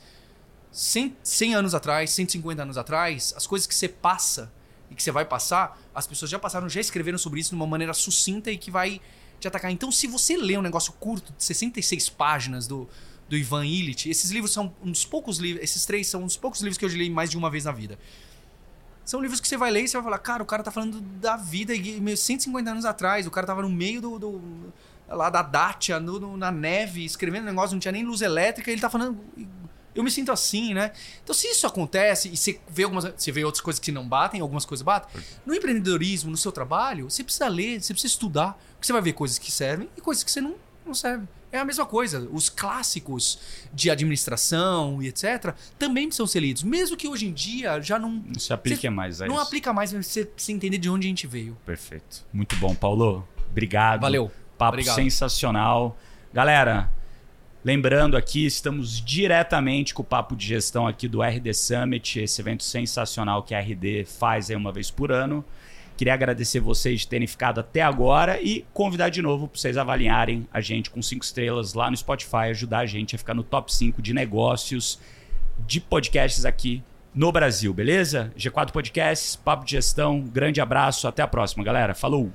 100, 100 anos atrás, 150 anos atrás, as coisas que você passa e que você vai passar, as pessoas já passaram, já escreveram sobre isso de uma maneira sucinta e que vai te atacar. Então, se você lê um negócio curto, de 66 páginas do, do Ivan Illich, esses livros são um dos poucos livros, esses três são um dos poucos livros que eu li mais de uma vez na vida. São livros que você vai ler e você vai falar, cara, o cara tá falando da vida e meio 150 anos atrás, o cara tava no meio do. do- lá da Dacia, no- no- na neve, escrevendo um negócio, não tinha nem luz elétrica, e ele tá falando. Eu me sinto assim, né? Então, se isso acontece e você vê algumas. Você vê outras coisas que não batem, algumas coisas batem. No empreendedorismo, no seu trabalho, você precisa ler, você precisa estudar. Porque você vai ver coisas que servem e coisas que você não, não servem. É a mesma coisa. Os clássicos de administração e etc. também precisam ser lidos. Mesmo que hoje em dia já não. Não se aplique mais a não isso. aplica mais, mas você precisa entender de onde a gente veio. Perfeito. Muito bom, Paulo. Obrigado. Valeu. Papo Obrigado. sensacional. Galera, lembrando aqui, estamos diretamente com o Papo de Gestão aqui do RD Summit, esse evento sensacional que a RD faz uma vez por ano. Queria agradecer vocês de terem ficado até agora e convidar de novo para vocês avaliarem a gente com cinco estrelas lá no Spotify, ajudar a gente a ficar no top 5 de negócios de podcasts aqui no Brasil, beleza? G4 Podcasts, Papo de Gestão, grande abraço, até a próxima, galera. Falou!